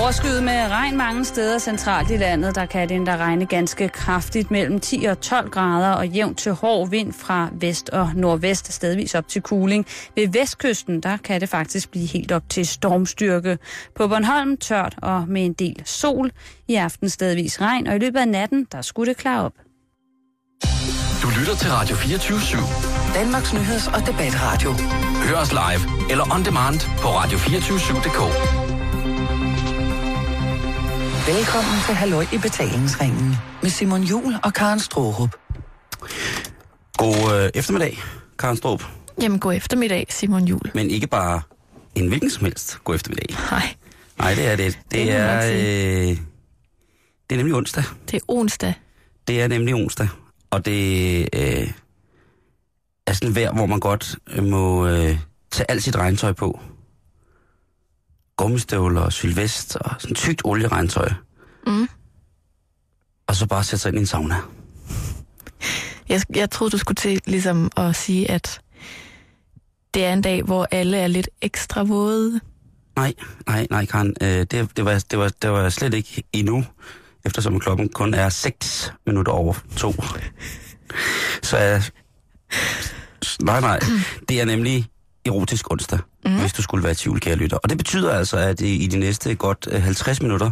Overskyet med regn mange steder centralt i landet, der kan det endda regne ganske kraftigt mellem 10 og 12 grader og jævnt til hård vind fra vest og nordvest, stedvis op til kuling. Ved vestkysten, der kan det faktisk blive helt op til stormstyrke. På Bornholm tørt og med en del sol. I aften stedvis regn, og i løbet af natten, der skulle det klare op. Du lytter til Radio 24 /7. Danmarks nyheds- og debatradio. Hør os live eller on demand på radio247.dk. Velkommen til Halløj i betalingsringen med Simon Jul og Karen Strohrup. God øh, eftermiddag, Karen Strup. Jamen, god eftermiddag, Simon Jul. Men ikke bare en hvilken som helst god eftermiddag. Nej, Nej, det er det. Det, Det er, øh, det er nemlig onsdag. det er onsdag. Det er nemlig onsdag. Og det øh, er sådan vejr, hvor man godt øh, må øh, tage alt sit regntøj på. Gummistøvler og sylvest og sådan tykt olieregntøj. Mm. Og så bare sætte sig ind i en sauna. Jeg, jeg troede, du skulle til ligesom at sige, at det er en dag, hvor alle er lidt ekstra våde. Nej, nej, nej, Karen. Øh, det, det, var, det, var, det var slet ikke endnu, eftersom klokken kun er 6 minutter over to. Så jeg... Nej, nej. Det er nemlig erotisk onsdag, mm. hvis du skulle være i tvivl, kære lytter. Og det betyder altså, at i, de næste godt øh, 50 minutter,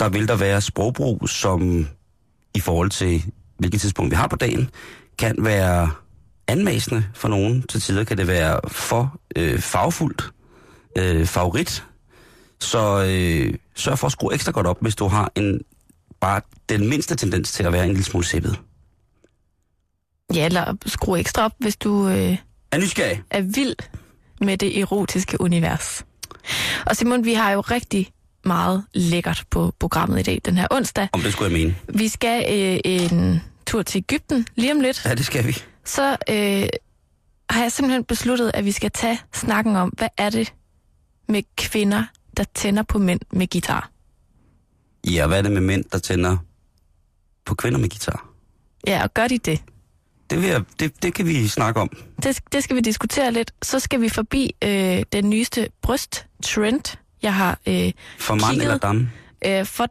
der vil der være sprogbrug, som i forhold til hvilket tidspunkt vi har på dagen, kan være anmæsende for nogen. Til tider kan det være for øh, fagfuldt, øh, favorit. Så øh, sørg for at skrue ekstra godt op, hvis du har en bare den mindste tendens til at være en lille smule sæppet. Ja, eller skru ekstra op, hvis du øh, Er nysgerrig? er vild med det erotiske univers. Og Simon, vi har jo rigtig meget lækkert på programmet i dag, den her onsdag. Om det skulle jeg mene. Vi skal øh, en tur til Ægypten lige om lidt. Ja, det skal vi. Så øh, har jeg simpelthen besluttet, at vi skal tage snakken om, hvad er det med kvinder, der tænder på mænd med guitar. Ja, hvad er det med mænd, der tænder på kvinder med guitar? Ja, og gør de det? Det, vil jeg, det, det kan vi snakke om. Det, det skal vi diskutere lidt. Så skal vi forbi øh, den nyeste brysttrend. Jeg har øh, For mand Kigget. eller dam? øh, for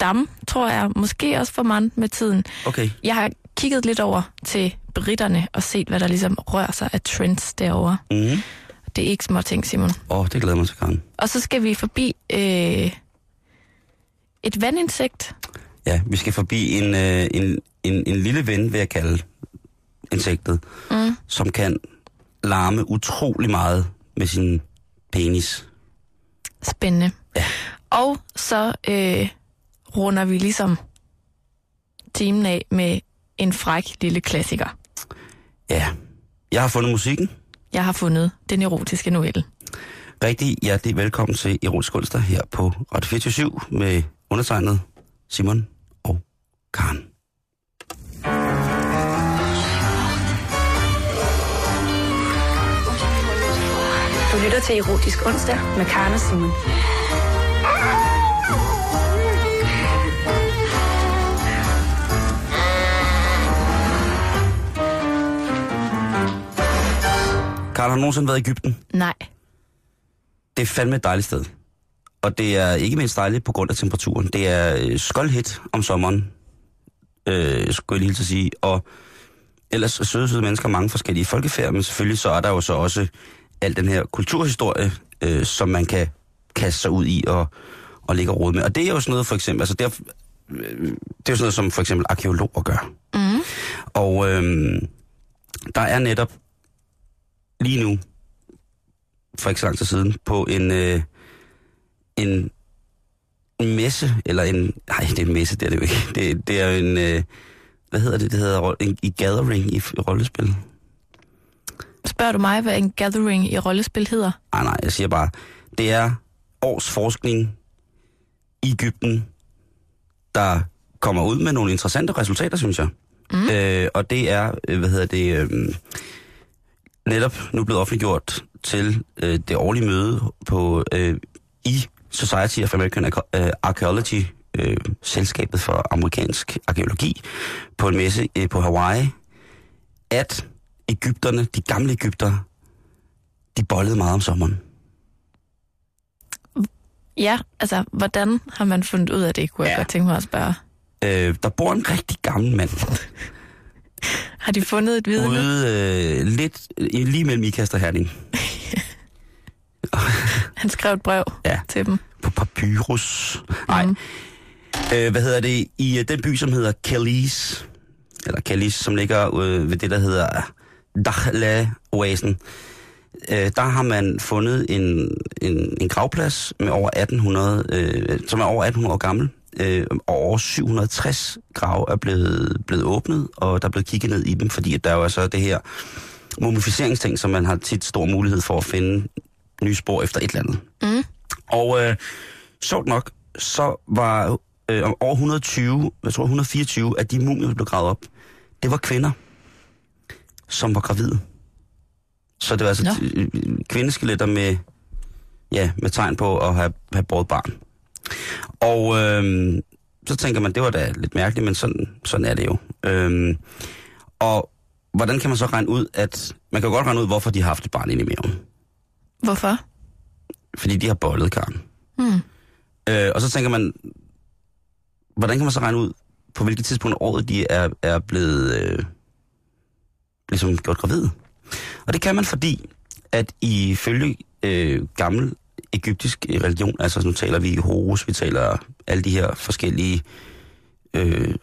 dam, tror jeg, måske også for mand med tiden. Okay. Jeg har kigget lidt over til britterne og set, hvad der ligesom rører sig af trends derovre. Mm. Det er ikke små ting, Simon. Åh, oh, det glæder mig til, Karen. Og så skal vi forbi øh, et vandinsekt. Ja, vi skal forbi en, øh, en, en, en lille ven, vil jeg kalde insektet, Mm. som kan larme utrolig meget med sin penis. Spændende. Ja. Og så øh, runder vi ligesom timen af med en fræk lille klassiker. Ja, jeg har fundet musikken. Jeg har fundet den erotiske novelle. Rigtig hjertelig velkommen til Erotisk Onsdag her på Radio 24 med undertegnet Simon og Karen. Du lytter til Erotisk Onsdag med Karen og Simon. Karen, har du nogensinde været i Ægypten? Nej. Det er fandme et dejligt sted. Og det er ikke mindst dejligt på grund af temperaturen. Det er øh, skoldhit om sommeren, øh, skulle jeg lige til at sige. Og ellers søde, søde mennesker, mange forskellige folkefærd, men selvfølgelig så er der jo så også al den her kulturhistorie, øh, som man kan kaste sig ud i og, og ligge og rode med. Og det er jo sådan noget for eksempel, altså det er, øh, det er jo sådan noget, som for eksempel arkeologer gør. Mm. Og øh, der er netop lige nu, for ikke så lang tid siden, på en, øh, en, en messe, eller en, nej, det er en messe, det er det jo ikke. Det, det er jo en, øh, hvad hedder det, det hedder en, i gathering i rollespil. Spørger du mig, hvad en gathering i rollespil hedder? Nej, nej, jeg siger bare, det er års forskning i Ægypten, der kommer ud med nogle interessante resultater, synes jeg. Mm. Øh, og det er, øh, hvad hedder det, øh, netop nu blevet offentliggjort til øh, det årlige møde på øh, i Society of American øh, Archaeology, øh, selskabet for amerikansk arkeologi, på en messe øh, på Hawaii, at Ægypterne, de gamle Ægypter, de bollede meget om sommeren. Ja, altså, hvordan har man fundet ud af det, kunne jeg Ja. godt tænke mig at spørge. Øh, der bor en rigtig gammel mand Har de fundet et vidne? ude øh, lidt øh, lige mellem Ikast og Herning. Han skrev et brev Ja. til dem. På papyrus. Nej. Mm. Øh, hvad hedder det? I øh, den by, som hedder Kalis, eller Kalis, som ligger øh, ved det, der hedder Dakhla-oasen, øh, der har man fundet en, en, en gravplads med over 1800, øh, som er over 1800 år gammel. Øh, og over 760 grave er blevet, blevet åbnet, og der er blevet kigget ned i dem, fordi at der er jo altså det her mumificeringsting, som man har tit stor mulighed for at finde nye spor efter et eller andet. Mm. Og øh, sjovt nok, så var øh, over 120, jeg tror 124 af de mumier, der blev gravet op, det var kvinder, som var gravide. Så det var altså Nå. øh, kvindeskeletter med, ja, med tegn på at have, have båret barn. Og øh, så tænker man, det var da lidt mærkeligt, men sådan, sådan er det jo. Øh, og hvordan kan man så regne ud, at... Man kan jo godt regne ud, hvorfor de har haft et barn inde i maven. Hvorfor? Fordi de har bollet Karen. Mm. Øh, og så tænker man, hvordan kan man så regne ud, på hvilket tidspunkt af året de er, er blevet øh, ligesom gjort gravide? Og det kan man, fordi at ifølge øh, gammel egyptisk religion, altså nu taler vi Horus, vi taler alle de her forskellige øh,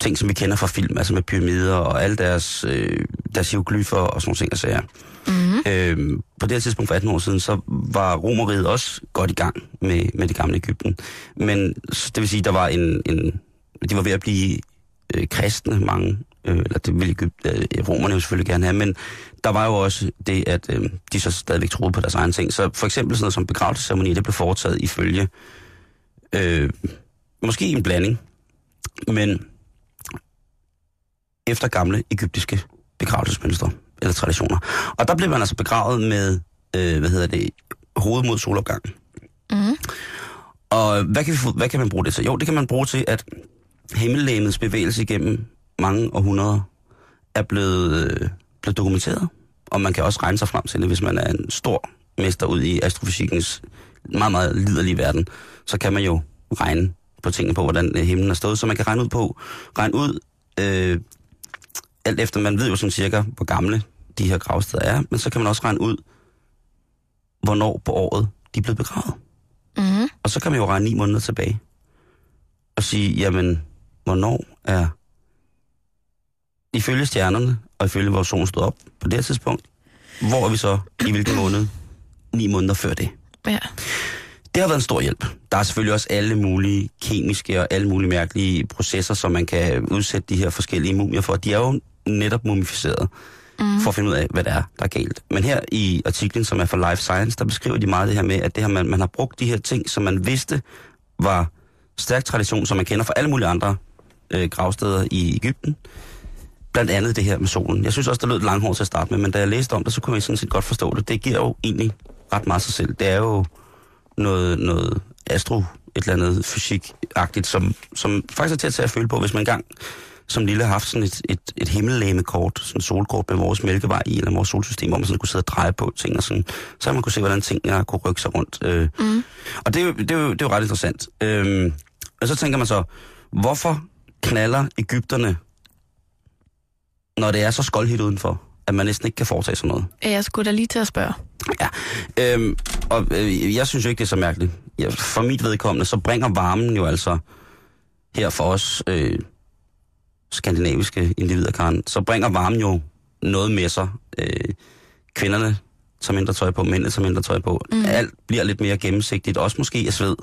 ting, som vi kender fra film, altså med pyramider og alle deres, øh, deres hieroglyffer og sådan nogle ting og sager. Mm. Øhm, på det her tidspunkt for 18 år siden, så var Romeriet også godt i gang med, med det gamle Ægypten. Men det vil sige, der var en, en de var ved at blive øh, kristne, mange, øh, eller det ville Ægypt, øh, romerne jo selvfølgelig gerne have, men der var jo også det, at øh, de så stadigvæk troede på deres egen ting. Så for eksempel sådan noget som begravelsesceremoni, det blev foretaget ifølge, øh, måske en blanding, men efter gamle egyptiske begravelsesmønstre eller traditioner. Og der blev man altså begravet med, øh, hvad hedder det, hovedet mod solopgang. Mm. Og hvad kan, vi, hvad kan man bruge det til? Jo, det kan man bruge til, at himmellægemets bevægelse igennem mange århundreder er blevet, øh, blevet dokumenteret. Og man kan også regne sig frem til det, hvis man er en stor mester ud i astrofysikkens meget, meget liderlige verden. Så kan man jo regne på tingene på, hvordan øh, himlen er stået. Så man kan regne ud på, regne ud, øh, alt efter, man ved jo sådan cirka, hvor gamle de her gravsteder er, men så kan man også regne ud, hvornår på året de er blevet begravet. Mm. Og så kan man jo regne ni måneder tilbage. Og sige, jamen, hvornår er... Ifølge stjernerne, og ifølge hvor solen stod op på det her tidspunkt, hvor er vi så i hvilken måned? Ni måneder før det. Ja. Det har været en stor hjælp. Der er selvfølgelig også alle mulige kemiske og alle mulige mærkelige processer, som man kan udsætte de her forskellige mumier for. De er jo netop mumificeret mm. for at finde ud af, hvad det er, der er galt. Men her i artiklen, som er fra Life Science, der beskriver de meget det her med, at det her, man, man har brugt de her ting, som man vidste var stærk tradition, som man kender fra alle mulige andre øh, gravsteder i Ægypten. Blandt andet det her med solen. Jeg synes også, det lød langhårdt til at starte med, men da jeg læste om det, så kunne jeg sådan set godt forstå det. Det giver jo egentlig ret meget sig selv. Det er jo noget, noget astro, et eller andet fysikagtigt, som, som faktisk er til at tage at føle på, hvis man engang som lille har haft sådan et, et, et himmellægemekort, sådan et solkort med vores mælkevej i, eller vores solsystem, hvor man sådan kunne sidde og dreje på ting, og sådan, så man kunne se, hvordan tingene kunne rykke sig rundt. Øh. Mm. Og det er, jo, det, er jo, det er jo ret interessant. Øhm, og så tænker man så, hvorfor knaller Ægypterne, når det er så skoldhit udenfor, at man næsten ikke kan foretage sådan noget? Jeg skulle da lige til at spørge. Ja, øhm, og øh, jeg synes jo ikke, det er så mærkeligt. For mit vedkommende, så bringer varmen jo altså her for os øh, skandinaviske individer, Karen, så bringer varmen jo noget med sig. Øh, kvinderne tager mindre tøj på, mændene tager mindre tøj på. Mm. Alt bliver lidt mere gennemsigtigt, også måske af sved.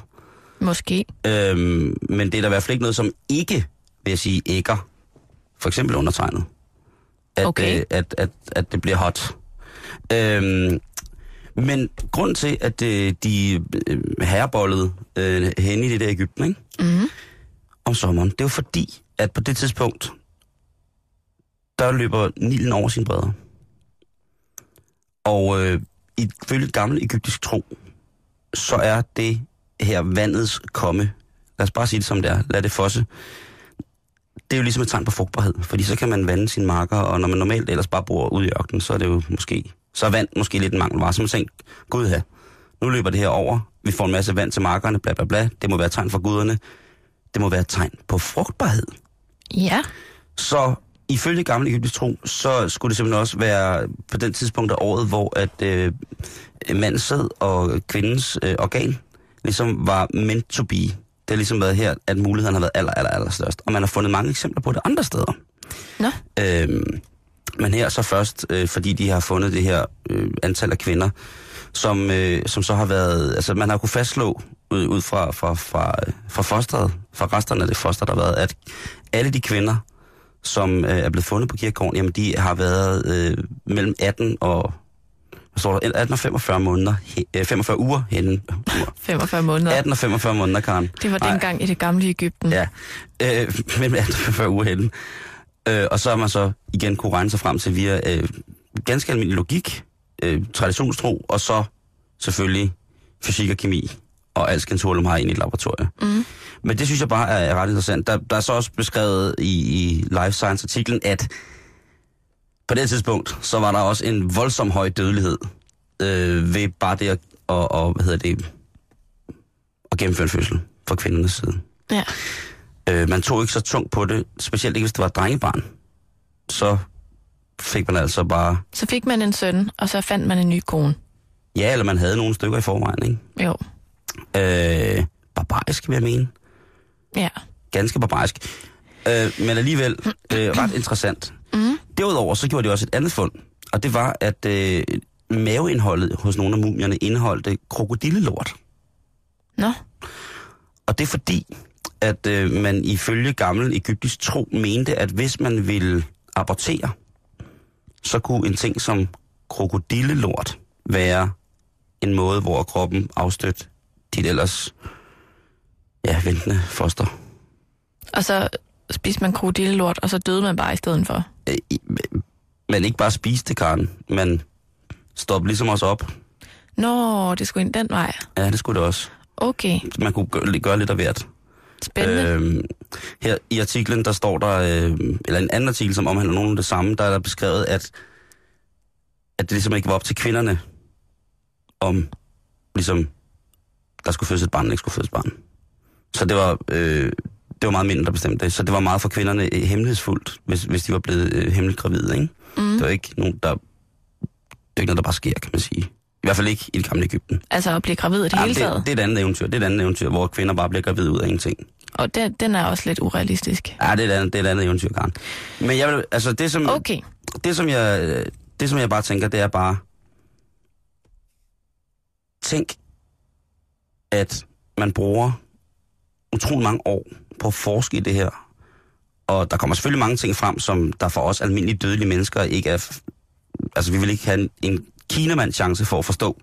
Måske. Øhm, men det er da i hvert fald ikke noget, som ikke, vil jeg sige, ægger. For eksempel undertegnet. At, Okay. øh, at, at, at det bliver hot. Øhm, men grund til, at øh, de øh, herrebollede øh, hen i det der Ægypten, ikke? Mm. om sommeren, det er jo fordi, at på det tidspunkt, der løber Nilen over sine bredder. Og øh, ifølge gammel egyptisk tro, så er det her vandets komme. Lad os bare sige det som det er. Lad det fosse. Det er jo ligesom et tegn på frugtbarhed, fordi så kan man vande sine marker, og når man normalt ellers bare bor ude i ørkenen, så er det jo måske, så er vand måske lidt en mangelvare. Så man tænker, gud her, nu løber det her over, vi får en masse vand til markerne, bla bla bla. Det må være et tegn for guderne. Det må være et tegn på frugtbarhed. Ja. Så ifølge gamle egyptisk tro, så skulle det simpelthen også være på den tidspunkt af året, hvor at øh, mandens sæd og kvindens øh, organ ligesom var meant to be. Det har ligesom været her, at muligheden har været aller, aller, aller størst. Og man har fundet mange eksempler på det andre steder. Nå. Øhm, men her så først, øh, fordi de har fundet det her øh, antal af kvinder, som, øh, som så har været... Altså, man har kunne fastslå ud, ud fra, fra, fra, fra fosteret, fra resterne af det foster, der har været, at alle de kvinder, som øh, er blevet fundet på kirkegården, jamen de har været øh, mellem 18 og hvad står der, 18 og 45 måneder, he, øh, 45 uger henne. 45 måneder. 18 og 45 måneder, Karen. Det var Ej. dengang i det gamle Ægypten. Ja, øh, mellem 18 og 45 uger henne. Øh, og så har man så igen kunne regne sig frem til via øh, ganske almindelig logik, øh, traditionstro, og så selvfølgelig fysik og kemi og alskens hurlum har ind i et laboratorium. Mm. Men det synes jeg bare er, er ret interessant. Der, der er så også beskrevet i, i Life Science-artiklen, at på det tidspunkt, så var der også en voldsom høj dødelighed øh, ved bare det at, og, og, hvad hedder det, at gennemføre en fødsel fra kvindernes side. Ja. Øh, man tog ikke så tungt på det, specielt ikke hvis det var et drengebarn. Så fik man altså bare... Så fik man en søn, og så fandt man en ny kone. Ja, eller man havde nogle stykker i forvejen, ikke? Jo. Øh, barbarisk, vil jeg mene. Ja. Ganske barbarisk. Øh, men alligevel øh, ret interessant. Mm. Derudover så gjorde de også et andet fund, og det var, at øh, maveindholdet hos nogle af mumierne indeholdte krokodillelort. Nå. Og det er fordi, at øh, man ifølge gammel egyptisk tro mente, at hvis man ville abortere, så kunne en ting som krokodillelort være en måde, hvor kroppen afstødte dit ellers ja, ventende foster. Og så spiste man krokodillelort, og så døde man bare i stedet for. Øh, Men ikke bare spise det, Karen, men stoppe ligesom også op. Nå, det skulle ind den vej. Ja, det skulle det også. Okay, Man kunne gøre, gøre lidt af hvert. spændende. Øh. Øhm, her i artiklen, der står der, øh, eller en anden artikel, som omhandler nogen af det samme, der er der beskrevet, at, at det ligesom ikke var op til kvinderne, om ligesom, der skulle fødes et barn, eller ikke skulle fødes et barn. Så det var, øh, det var meget mænd, der bestemte det. Så det var meget for kvinderne øh, hemmelighedsfuldt, hvis, hvis de var blevet øh, hemmeligt gravide. Ikke? Mm. Det var ikke nogen, der... Det er ikke noget, der bare sker, kan man sige. I hvert fald ikke i det gamle Ægypten. Altså at blive gravid i det Ja, hele det, taget. det er et andet eventyr. Det er et andet eventyr, hvor kvinder bare bliver gravide ud af ingenting. Og den, den er også lidt urealistisk. Ja, det er et andet, det er et andet eventyr, Karen. Men jeg vil, altså det som, Okay. det, som jeg, øh, det, som jeg bare tænker, det er bare, tænk, at man bruger utrolig mange år på at forske i det her. Og der kommer selvfølgelig mange ting frem, som der for os almindelige dødelige mennesker ikke er... Altså, vi vil ikke have en, en kinemands chance for at forstå,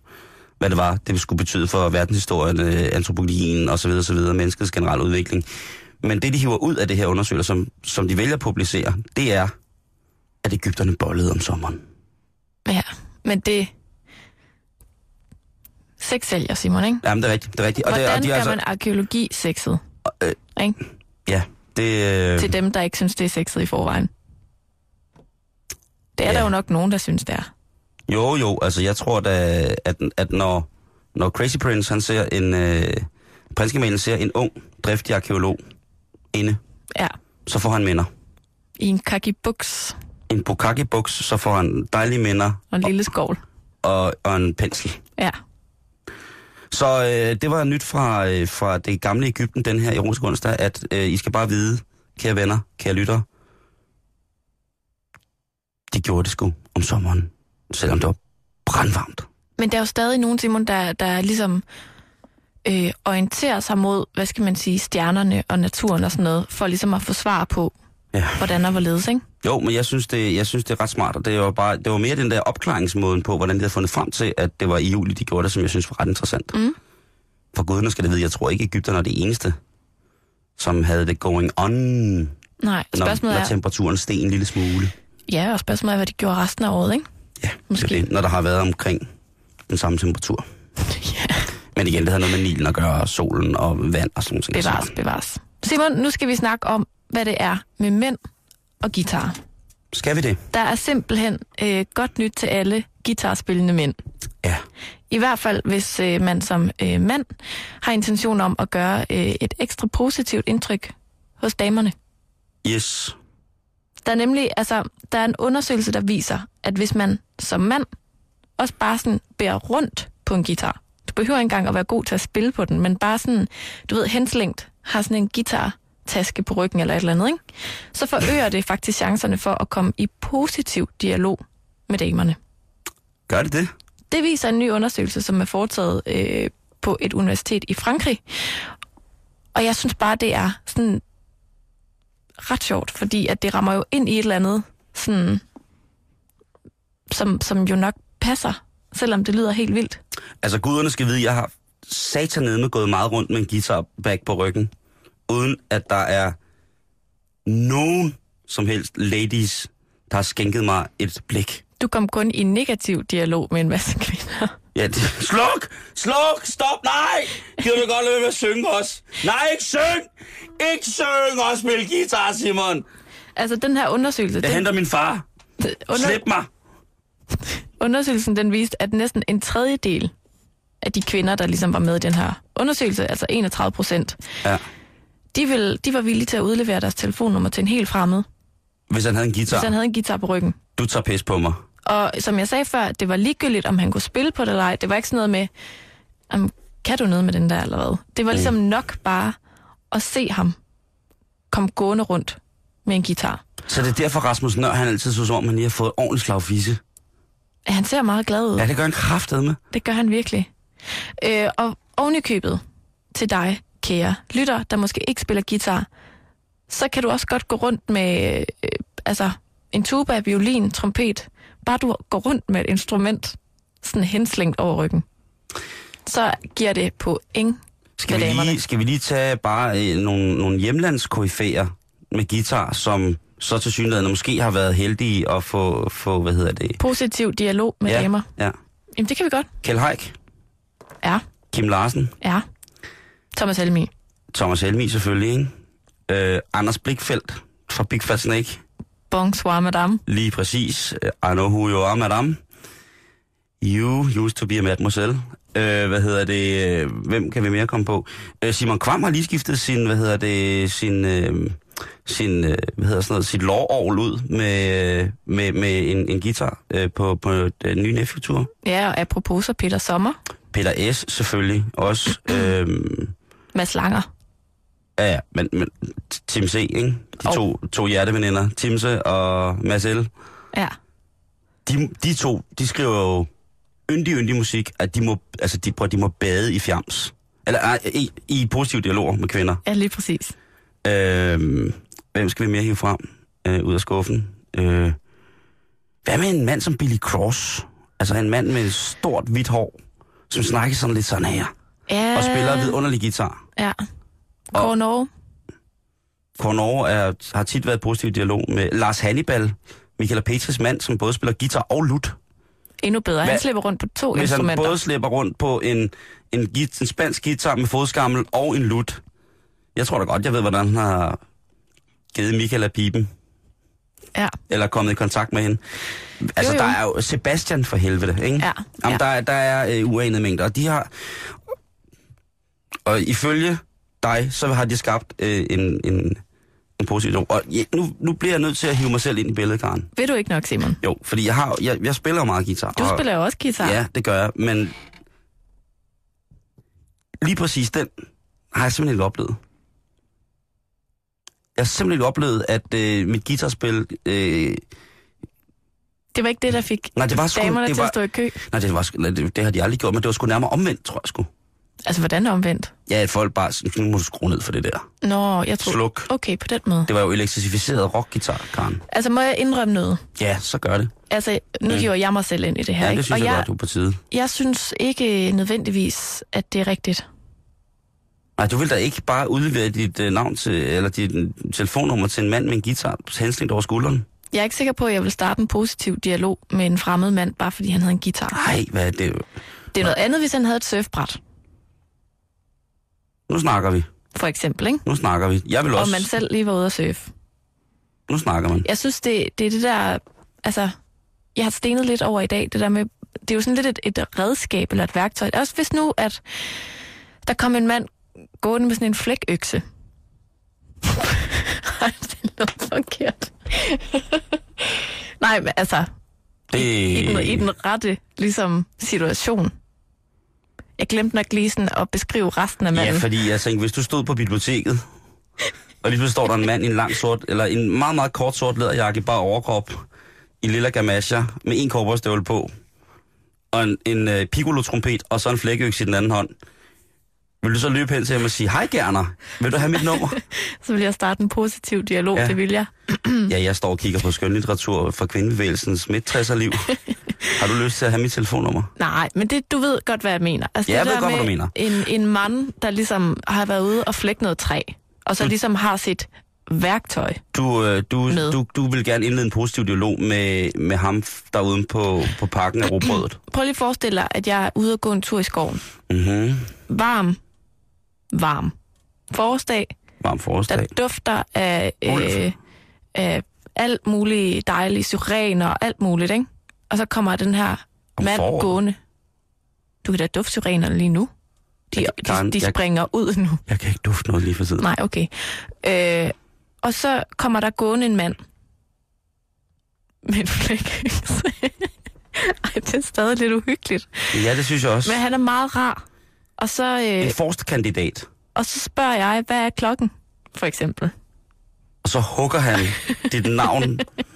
hvad det var, det skulle betyde for verdenshistorien, øh, antropologien osv., osv., menneskets generelle udvikling. Men det, de hiver ud af det her undersøgelser, som, som de vælger at publicere, det er, at Ægypterne bollede om sommeren. Ja, men det... Sex sælger, Simon, ikke? Jamen, det er rigtigt. Det er rigtigt. Hvordan det, og de gør er altså, man arkeologi sexet? Øh. Ikke? Ja, det... Øh, Til dem, der ikke synes, det er sexet i forvejen. Det er Ja. der jo nok nogen, der synes, det er. Jo, jo, altså jeg tror da, at, at når, når Crazy Prince, han ser en... Øh, Prinskemalen ser en ung, driftig arkeolog inde, Ja. så får han minder. I en kaki buks En bukaki-buks, så får han dejlige minder og en lille skovl. og, og en pensel. Ja. Så øh, det var nyt fra, øh, fra det gamle Ægypten, den her erotiske onsdag, at øh, I skal bare vide, kære venner, kære lyttere, de gjorde det sgu om sommeren, selvom det var brandvarmt. Men der er jo stadig nogen, Simon, der, der ligesom øh, orienterer sig mod, hvad skal man sige, stjernerne og naturen og sådan noget, for ligesom at få svar på, Ja. hvordan og hvorledes, ikke? Jo, men jeg synes, det, jeg synes, det er ret smart, og det var, bare, det var mere den der opklaringsmåden på, hvordan de havde fundet frem til, at det var i juli, de gjorde det, som jeg synes var ret interessant. Mm. For guderne skal det vide, jeg tror ikke, Ægypterne er det eneste, som havde det going on, Nej, når, spørgsmålet når er, temperaturen steg en lille smule. ja, og spørgsmålet er, hvad de gjorde resten af året, ikke? Ja, Måske. Det, det, når der har været omkring den samme temperatur. Ja. Men igen, det havde noget med Nilen at gøre, og solen og vand og sådan noget. Bevares, bevares. Simon, nu skal vi snakke om, hvad det er med mænd og guitar. Skal vi det? Der er simpelthen øh, godt nyt til alle guitarspillende mænd. Ja. I hvert fald, hvis øh, man som øh, mand har intention om at gøre øh, et ekstra positivt indtryk hos damerne. Yes. Der er nemlig, altså, der er en undersøgelse, der viser, at hvis man som mand også bare sådan bærer rundt på en guitar, du behøver ikke engang at være god til at spille på den, men bare sådan, du ved, henslængt, har sådan en guitar-taske på ryggen eller et eller andet, ikke? så forøger det faktisk chancerne for at komme i positiv dialog med damerne. Gør det det? Det viser en ny undersøgelse, som er foretaget øh, på et universitet i Frankrig. Og jeg synes bare, det er sådan ret sjovt, fordi at det rammer jo ind i et eller andet, sådan, som, som jo nok passer, selvom det lyder helt vildt. Altså, guderne skal vide, jeg har satan med gået meget rundt med en guitar bag på ryggen, uden at der er nogen som helst ladies, der har skænket mig et blik. Du kom kun i negativ dialog med en masse kvinder. Ja, det, sluk! Sluk! Stop! Nej! Gider du godt lade med at synge os? Nej, ikke syng! Ikke syng og spil guitar, Simon! Altså, den her undersøgelse... Jeg den, henter min far. under, Slip mig! undersøgelsen den viste, at næsten en tredjedel af de kvinder, der ligesom var med i den her undersøgelse, altså 31 procent, Ja. De, vil, de var villige til at udlevere deres telefonnummer til en helt fremmed, Hvis han havde en guitar, hvis han havde en guitar på ryggen. du tager pis på mig. Og som jeg sagde før, det var ligegyldigt, om han kunne spille på det eller ej. Det var ikke sådan noget med, kan du noget med den der eller hvad? Det var ligesom nok bare at se ham komme gående rundt med en guitar. Så det er derfor, Rasmus Nør, han altid så som om, han lige har fået ordentligt slag fisse. Han ser meget glad ud. Ja, det gør han kraftet med. Det gør han virkelig. Øh, og oven i købet til dig, kære lytter, der måske ikke spiller guitar, så kan du også godt gå rundt med øh, altså en tuba, violin, trompet. Bare du går rundt med et instrument, sådan henslængt over ryggen. Så giver det point Skal vi, lige, skal vi lige tage bare øh, nogle, nogle hjemlandskoryfæer med guitar, som så til synligheden måske har været heldige at få, få hvad hedder det? Positiv dialog med ja, damer. Ja. Jamen, det kan vi godt. Kjell Haik, Ja, Kim Larsen, ja. Thomas Helmi. Thomas Helmi selvfølgelig, ikke? Øh, Anders Blikfeldt fra Big Fat Snake, Bonsoir, madame. lige præcis. Øh, I know who you are, madame. You used to be a mademoiselle. Øh, hvad hedder det? øh, Hvem kan vi mere komme på? Øh, Simon Kvam har lige skiftet sin, hvad hedder det, sin, øh, sin, øh, hvad hedder sådan noget, sit lårorgel ud med, øh, med, med en, en guitar øh, på, på den nye Nephew-tur. Ja, og apropos så Peter Sommer. Peter S. selvfølgelig også. øhm, Mads Langer. ja, ja, men, men Tim C., ikke? De Og- to, to hjerteveninder, Timse og Mads L. Ja. de, de to, de skriver jo yndig, yndig musik, at de må, altså de, prøv, de må bade i fjams. Eller i, i positive dialoger med kvinder. Ja, lige præcis. Øhm, hvem skal vi mere hive frem øh, ud af skuffen? Øh, hvad med en mand som Billy Cross? Altså en mand med et stort, hvidt hår, som snakker sådan lidt sådan her, Ja. og spiller vidunderlig guitar. Ja. Kåre Norge. Kåre Norge er, har tit været i positiv dialog med Lars Hannibal, Michael Petris mand, som både spiller guitar og lut. Endnu bedre. Han Hvad- slipper rundt på to Hvis han instrumenter. både slipper rundt på en, en, git, en spansk guitar med fodskammel og en lut. Jeg tror da godt, jeg ved, hvordan han har givet Michael af pipen. Ja. Eller kommet i kontakt med hende. Altså, Jo, jo. der er jo Sebastian for helvede, ikke? Ja, Jamen, ja. der, er- der er øh, uanede mængder, og de har... Og ifølge dig, så har de skabt øh, en, en, en positiv... Og ja, nu, nu bliver jeg nødt til at hive mig selv ind i billedet, Karen. Ved du ikke nok, Simon? Jo, fordi jeg, har, jeg, jeg spiller jo meget guitar. Du og, spiller jo også guitar. Ja, det gør jeg, men lige præcis den har jeg simpelthen ikke oplevet. Jeg har simpelthen ikke oplevet, at øh, mit guitarspil... Øh, Det var ikke det, der fik nej, det var sgu... damerne det til var, at stå i kø. nej, det, var, sgu- det, det har de aldrig gjort, men det var sgu nærmere omvendt, tror jeg sgu. Altså, hvordan omvendt? Ja, at folk bare... Nu må du skrue ned for det der. Nå, jeg tror... Sluk. Okay, på den måde. Det var jo elektrificeret rockguitar, Karen. Altså, må jeg indrømme noget? Ja, så gør det. Altså, nu hiver jeg mig selv ind i det her, Ja, ikke? det synes Og jeg, jeg, godt, du er på tide. jeg synes ikke nødvendigvis, at det er rigtigt. Nej, du vil da ikke bare udlevere dit øh, navn til, eller dit øh, telefonnummer til en mand med en guitar henslængt over skulderen? Jeg er ikke sikker på, at jeg vil starte en positiv dialog med en fremmed mand, bare fordi han havde en guitar. Nej, hvad er det? Det er noget andet, hvis han havde et surfbræt, Nu snakker vi. for eksempel, ikke? Nu snakker vi. Jeg vil Og også... man selv lige var ude at surfe. Nu snakker man. Jeg synes, det, det er det der... Altså, jeg har stenet lidt over i dag, det der med det er jo sådan lidt et, et redskab eller et værktøj. Også hvis nu, at der kom en mand gående med sådan en flækøkse. Ej, det lød forkert. Nej, men altså, Det, i den, i den rette ligesom, situation. Jeg glemte nok lige sådan at beskrive resten af manden. Ja, fordi jeg tænkte, hvis du stod på biblioteket, og lige pludselig står der en mand i en lang sort, eller en meget, meget kort sort læderjakke, bare overkrop, i lilla gamasjer, med en korporstøvle på, og en, en uh, piccolo-trompet, og så en flækøks i den anden hånd. Vil du så løbe hen til ham og sige, hej Gerner, vil du have mit nummer? Så vil jeg starte en positiv dialog, Ja. det vil jeg. ja, jeg står og kigger på skønlitteratur fra kvindebevægelsens midt liv. Har du lyst til at have mit telefonnummer? Nej, men det, du ved godt, hvad jeg mener. Altså, Ja, det jeg ved der godt, hvad du mener. En, en mand, der ligesom har været ude og flække noget træ, og så ligesom har sit værktøj. Du, øh, du, Med. du, du vil gerne indlede en positiv dialog med, med ham derude på, på pakken af robrødet. Prøv lige at forestille dig, at jeg er ude og gå en tur i skoven. Mhm. Varm. Varm. Forårsdag, Varm der forårsdag. dufter af, øh, af alt muligt dejligt, syren og alt muligt, ikke? Og så kommer den her Om mand foråret. gående. Du kan da dufte syrenerne lige nu. De, Jeg- Karen, de, de jeg- springer ud nu. Jeg kan ikke dufte noget lige for tiden. Nej, okay. Øh, og så kommer der gående en mand med en flækøkse. Ej, det er stadig lidt uhyggeligt. Ja, det synes jeg også. Men han er meget rar. Og så, øh, En forstekandidat. og så spørger jeg, hvad er klokken, for eksempel? Og så hugger han dit navn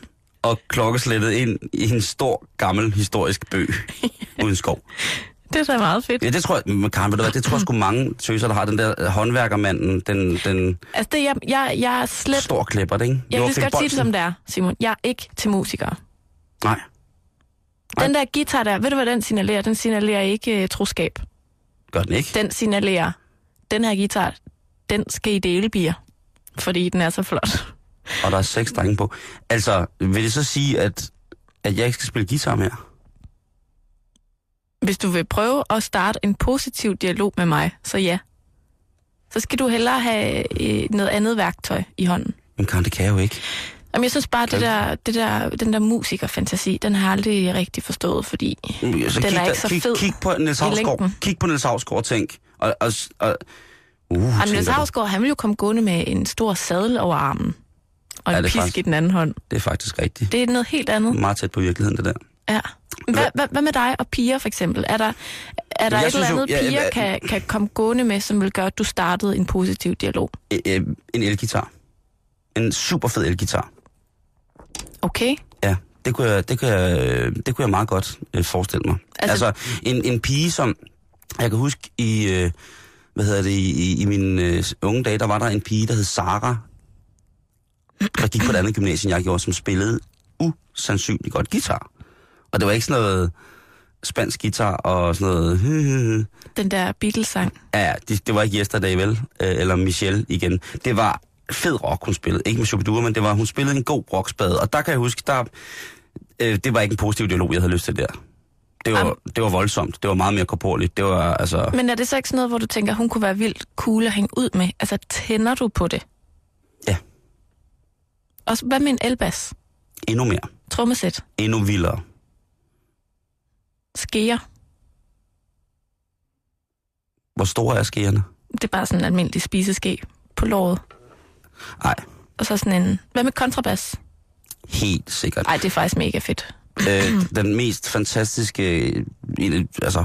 og klokkeslættet ind i en stor, gammel, historisk bøg uden skov. Det er da meget fedt. Ja, det tror jeg, men Karen, ved du hvad, det tror jeg sgu mange tøser, der har den der øh, håndværkermanden, den, den Altså, det, jeg, jeg, jeg er slet... stor klipper, ikke? Jeg vil lige så godt sige det, som det er, Simon. Jeg er ikke til musikere. Nej. Nej. Den der guitar der, ved du hvad den signalerer? Den signalerer ikke uh, troskab. Gør den ikke? Den signalerer, den her guitar, den skal i delebier, fordi den er så flot. Og der er seks drenge på. Altså, vil det så sige, at, at jeg ikke skal spille guitar mere? Hvis du vil prøve at starte en positiv dialog med mig, så ja. Så skal du hellere have øh, noget andet værktøj i hånden. Men Karen, det kan jeg jo ikke. Jamen, jeg synes bare, det der, det der, den der musikerfantasi, den har jeg aldrig rigtig forstået, fordi Så Den kig, er der- ikke så kig, fed Kig på Niels Havsgaard. Kig på Niels Havsgaard og tænk. Og, og, og, uh, tænker Niels. Havsgaard, han ville jo komme gående med en stor sadel over armen. Og Ja, en pisk faktisk- i den anden hånd. Det er faktisk rigtigt. Det er noget helt andet. Meget tæt på virkeligheden, det der. Ja. Hvad, hvad, hvad med dig og piger, for eksempel? Er der, er der Jeg et eller synes jo- andet, ja, piger ja, kan, kan komme gående med, som vil gøre, at du startede en positiv dialog? Øh, øh, En elgitar. En super fed elgitar. Okay? Ja, det kunne jeg, det kunne jeg, det kunne jeg meget godt øh, forestille mig. Altså, Altså- en, en pige, som... Jeg kan huske i... Øh, hvad hedder det? I, i, i mine øh, unge dage, der var der en pige, der hed Sara, der gik på et andet gymnasium, jeg gjorde, som spillede usandsynligt godt guitar. Og det var ikke sådan noget spansk guitar og sådan noget... Den der Beatles-sang. Ja, det, det var ikke Yesterday, vel? Øh, eller Michelle igen. Det var fed rock, hun spillede. Ikke med Shubidua, men det var, hun spillede en god rockspade. Og der kan jeg huske, der, øh, det var ikke en positiv dialog, jeg havde lyst til der. Det var, Am- det var voldsomt. Det var meget mere korporligt. Det var altså... Men er det så ikke sådan noget, hvor du tænker, hun kunne være vildt cool at hænge ud med? Altså, tænder du på det? Ja. Og hvad med en elbas? Endnu mere. Trommesæt? Endnu vildere. Skeer? Hvor store er skærene? Det er bare sådan en almindelig spiseske på låret. Nej, Og så sådan en... Hvad med kontrabas? helt sikkert. Ej, det er faktisk mega fedt. øh, den mest fantastiske, øh, altså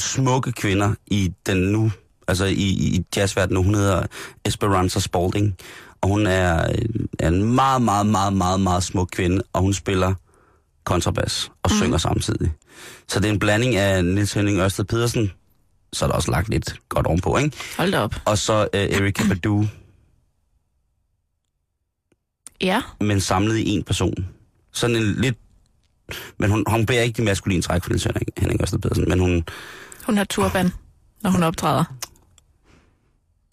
smukke kvinder i den nu, altså i, i jazzverdenen, hun hedder Esperanza Spalding, og hun er, øh, er en meget, meget, meget, meget, meget smuk kvinde, og hun spiller kontrabas og mm. synger samtidig. Så det er en blanding af Nils Henning Ørsted Pedersen, så er der også lagt lidt godt ovenpå, ikke? Hold da op. Og så øh, Erika Badu, Ja, men samlet i en person. Sådan en lidt... Men hun, hun bærer ikke de maskuline træk for Niels Henning, Henning Ørsted Pedersen, men hun, hun har turban, når hun optræder,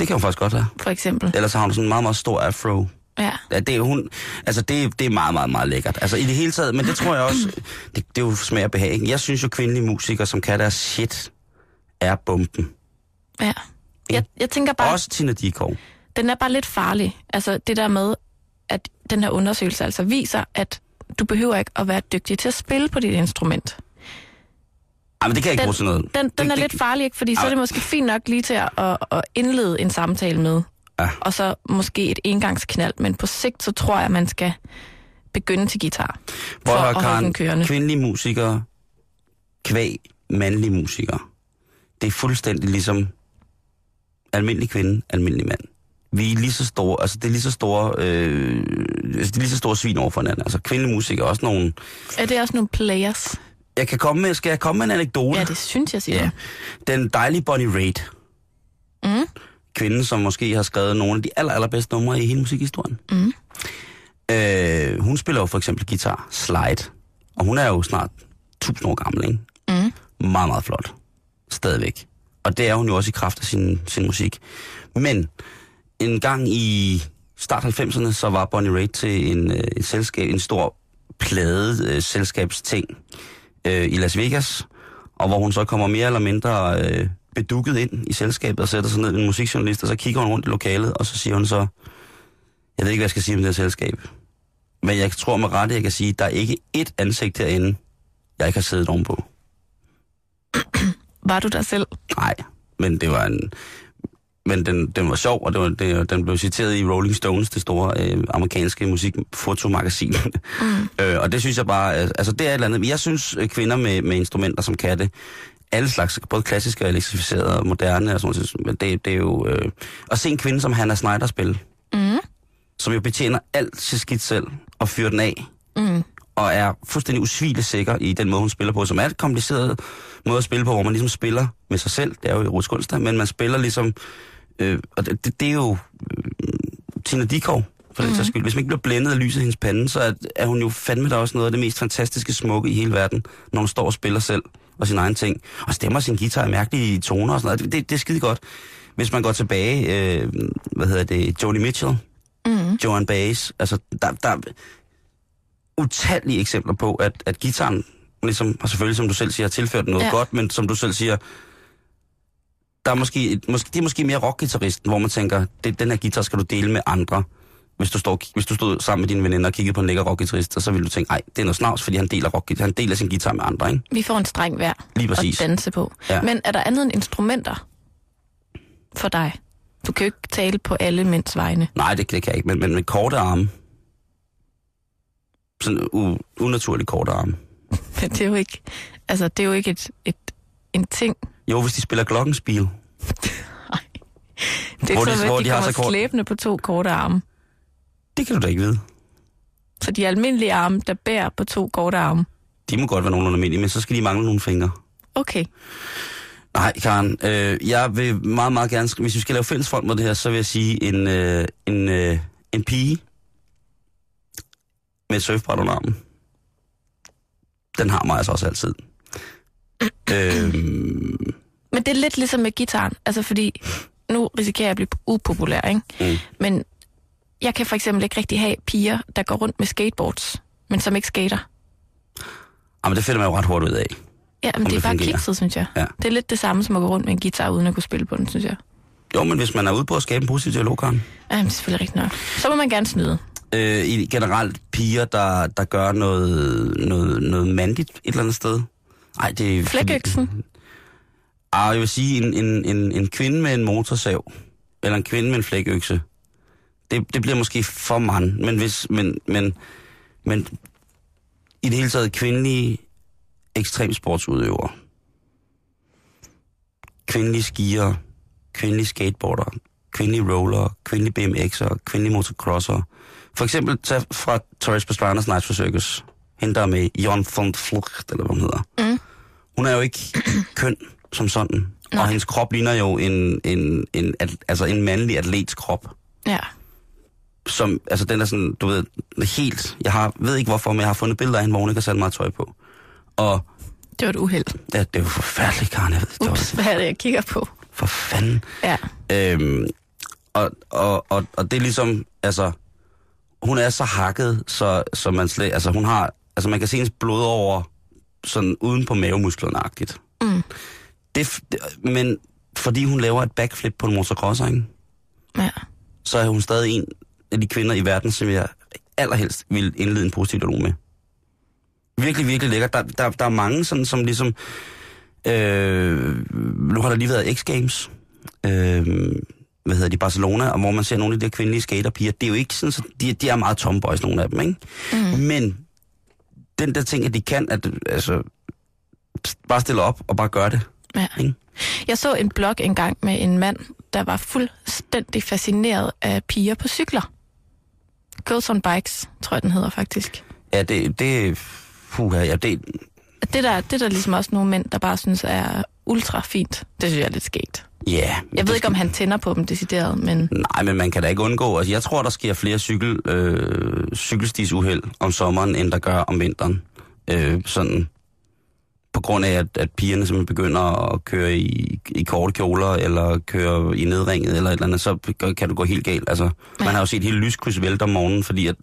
det kan hun faktisk godt have. for eksempel. Ellers har hun sådan en meget, meget stor afro. Ja. Ja, det er hun, altså det, det er meget, meget, meget lækkert. Altså i det hele taget, men det tror jeg også, det, det er jo smag og behag. ikke? Jeg synes jo, kvindelige musikere, som kan deres shit, er bomben. ja. Jeg, jeg tænker bare, Også Tina Dikov. den er bare lidt farlig. Altså det der med, at den her undersøgelse altså viser, at du behøver ikke at være dygtig til at spille på dit instrument. Ej, men det kan jeg ikke bruge til noget. Den, den det, er det, lidt farlig, ikke? Fordi så er det Ej. måske fint nok lige til at, at, at indlede en samtale med. Ja. Og så måske et engangsknald. Men på sigt, så tror jeg, at man skal begynde til guitar. Hvor for holde Karen, den kørende. kvindelige musikere, kvæg mandlige musikere, det er fuldstændig ligesom almindelig kvinde, almindelig mand. Vi er lige så store, altså det er lige så store, øh, altså det er lige så store svin over for hinanden. Altså kvindelige musikere er også nogle... Er det også nogle players? Jeg kan komme med, skal jeg komme med en anekdote? Ja, det synes jeg, siger Ja. Den dejlige Bonnie Raitt. Mm. Kvinden, som måske har skrevet nogle af de aller, allerbedste numre i hele musikhistorien. Mm. Øh, hun spiller jo for eksempel guitar, slide. Og hun er jo snart 1000 år gammel, ikke? Mm. Meget, meget flot. Stadigvæk. Og det er hun jo også i kraft af sin, sin musik. Men en gang i start 90'erne, så var Bonnie Raitt til en, øh, et selskab, en stor plade øh, selskabsting øh, i Las Vegas, og hvor hun så kommer mere eller mindre øh, bedukket ind i selskabet og sætter sig ned en musikjournalist, og så kigger hun rundt i lokalet, og så siger hun så, jeg ved ikke, hvad jeg skal sige om det her selskab, men jeg tror med rette, jeg kan sige, der er ikke ét ansigt herinde, jeg ikke har siddet ovenpå. Var du der selv? Nej, men det var en... Men den, den var sjov, og det var, det, den blev citeret i Rolling Stones, det store øh, amerikanske musikfotomagasin. Mm. øh, og det synes jeg bare, øh, altså det er et eller andet. Jeg synes, øh, kvinder med, med instrumenter som kan det, alle slags, både klassiske og elektrificerede og moderne, og sådan noget, det, det er jo... Øh, at se en kvinde som Hannah Snyder spille, Mm. som jo betjener alt sit skidt selv og fyrer den af, Mm. og er fuldstændig usvigelig sikker i den måde, hun spiller på, som er et kompliceret måde at spille på, hvor man ligesom spiller med sig selv, det er jo erotisk onsdag, men man spiller ligesom, øh, og det, det, det er jo øh, Tina Dikov, for den mm. skyld. Hvis man ikke bliver blændet af lyset i hendes pande, så er, er hun jo fandme da også noget af det mest fantastiske smukke i hele verden, når hun står og spiller selv og sin egen ting, og stemmer sin guitar i mærkelige toner og sådan noget. Det, det, det er skide godt. Hvis man går tilbage, øh, hvad hedder det, Joni Mitchell, Mm. Joan Baez. Altså, der, der er utallige eksempler på, at, at gitaren, ligesom, og selvfølgelig, som du selv siger, har tilført noget ja. godt, men som du selv siger, der er måske, et, måske, det er måske mere rockgitarristen, hvor man tænker, det, den her guitar skal du dele med andre. Hvis du, står, hvis du stod sammen med dine veninder og kiggede på en lækker rockgitarrist, så ville du tænke, nej, det er noget snavs, fordi han deler, rock, han deler sin guitar med andre, ikke? Vi får en streng hver Lige præcis. at danse på. Ja. Men er der andet end instrumenter for dig? Du kan jo ikke tale på alle mænds vegne. Nej, det, det kan jeg ikke, men, men med korte arme. Sådan u, unaturligt korte arme. Men det er jo ikke, altså, det er jo ikke et, et, en ting. Jo, hvis de spiller glockenspil. Det er Hvor ikke de- så, hvor de, de har kommer så kort- slæbende på to korte arme. Det kan du da ikke vide. Så de almindelige arme, der bærer på to korte arme. De må godt være nogenlunde almindelige, men så skal de mangle nogle fingre. Okay. Nej, Karen, øh, jeg vil meget, meget gerne, hvis vi skal lave fælles front mod det her, så vil jeg sige en, øh, en, øh, en pige med et surfbræt under armen. Den har mig altså også altid. øhm, Men det er lidt ligesom med gitaren. Altså fordi, nu risikerer jeg at blive upopulær, ikke? Mm. Men jeg kan for eksempel ikke rigtig have piger, der går rundt med skateboards, men som ikke skater. jamen, det finder man jo ret hurtigt ud af. Ja, men Om det er det bare kikset, synes jeg. Ja. Det er lidt det samme som at gå rundt med en guitar, uden at kunne spille på den, synes jeg. Jo, men hvis man er ude på at skabe en positiv dialog, Karen. Det er selvfølgelig rigtigt nok. Så må man gerne snyde. Øh, i generelt piger, der, der gør noget, noget, noget mandigt et eller andet sted. Nej, det er... Flækøksen. Ah, jeg vil sige, en, en, en, en kvinde med en motorsav, eller en kvinde med en flækøkse, det, det bliver måske for mand, men hvis, men, men, men i det hele taget kvindelige ekstremsportsudøvere, kvindelige skier, kvindelige skateboarder, kvindelige roller, kvindelige BMX'er, kvindelige motocrosser. For eksempel tag fra Torres Pastranas Night for Circus, hende der er med Jon von Flucht, eller hvad hun hedder. Mm. Hun er jo ikke køn som sådan. Nej. Og hendes krop ligner jo en, en, en, at, altså en mandlig atlets krop. Ja. Som, altså den er sådan, du ved, helt... Jeg har, ved ikke hvorfor, men jeg har fundet billeder af hende, hvor hun ikke har sat meget tøj på. Og Det var et uheld. ja, det er jo forfærdeligt, Karen. Jeg ved, det var hvad er det, jeg kigger på? for fanden. Ja. Øhm, og, og, og, og det er ligesom, altså, hun er så hakket, så, så man slet, altså hun har, altså man kan se hendes blod over, sådan uden på mavemusklerne-agtigt. Mm. Det, men fordi hun laver et backflip på en motocrosser, ikke? Ja. så er hun stadig en af de kvinder i verden, som jeg allerhelst vil indlede en positiv dialog med. Virkelig, virkelig lækker. Der, der, der er mange, sådan, som ligesom Øh, nu har der lige været X-Games. Øh, hvad hedder de, Barcelona, og hvor man ser nogle af de der kvindelige skaterpiger. Det er jo ikke sådan, så de, de er meget tomboys, nogle af dem, ikke? Mm. Men den der ting, at de kan, at altså, bare stille op og bare gøre det. Ja. Ikke? Jeg så en blog engang med en mand, der var fuldstændig fascineret af piger på cykler. Girls on Bikes, tror jeg, den hedder faktisk. Ja, det, det, puha, ja, det, Det der, det der ligesom også nogle mænd, der bare synes er ultra fint. Det synes jeg er lidt skægt. ja. Jeg ved ikke, om han tænder på dem decideret, men Nej, men man kan da ikke undgå. Altså, jeg tror, der sker flere cykel, øh, cykelstisuheld om sommeren, end der gør om vinteren. Øh, sådan på grund af, at, at pigerne simpelthen begynder at køre i, i korte kjoler, eller køre i nedringet, eller et eller andet, så kan det gå helt galt. Altså, man har jo set hele lyskryds vælte om morgenen, fordi at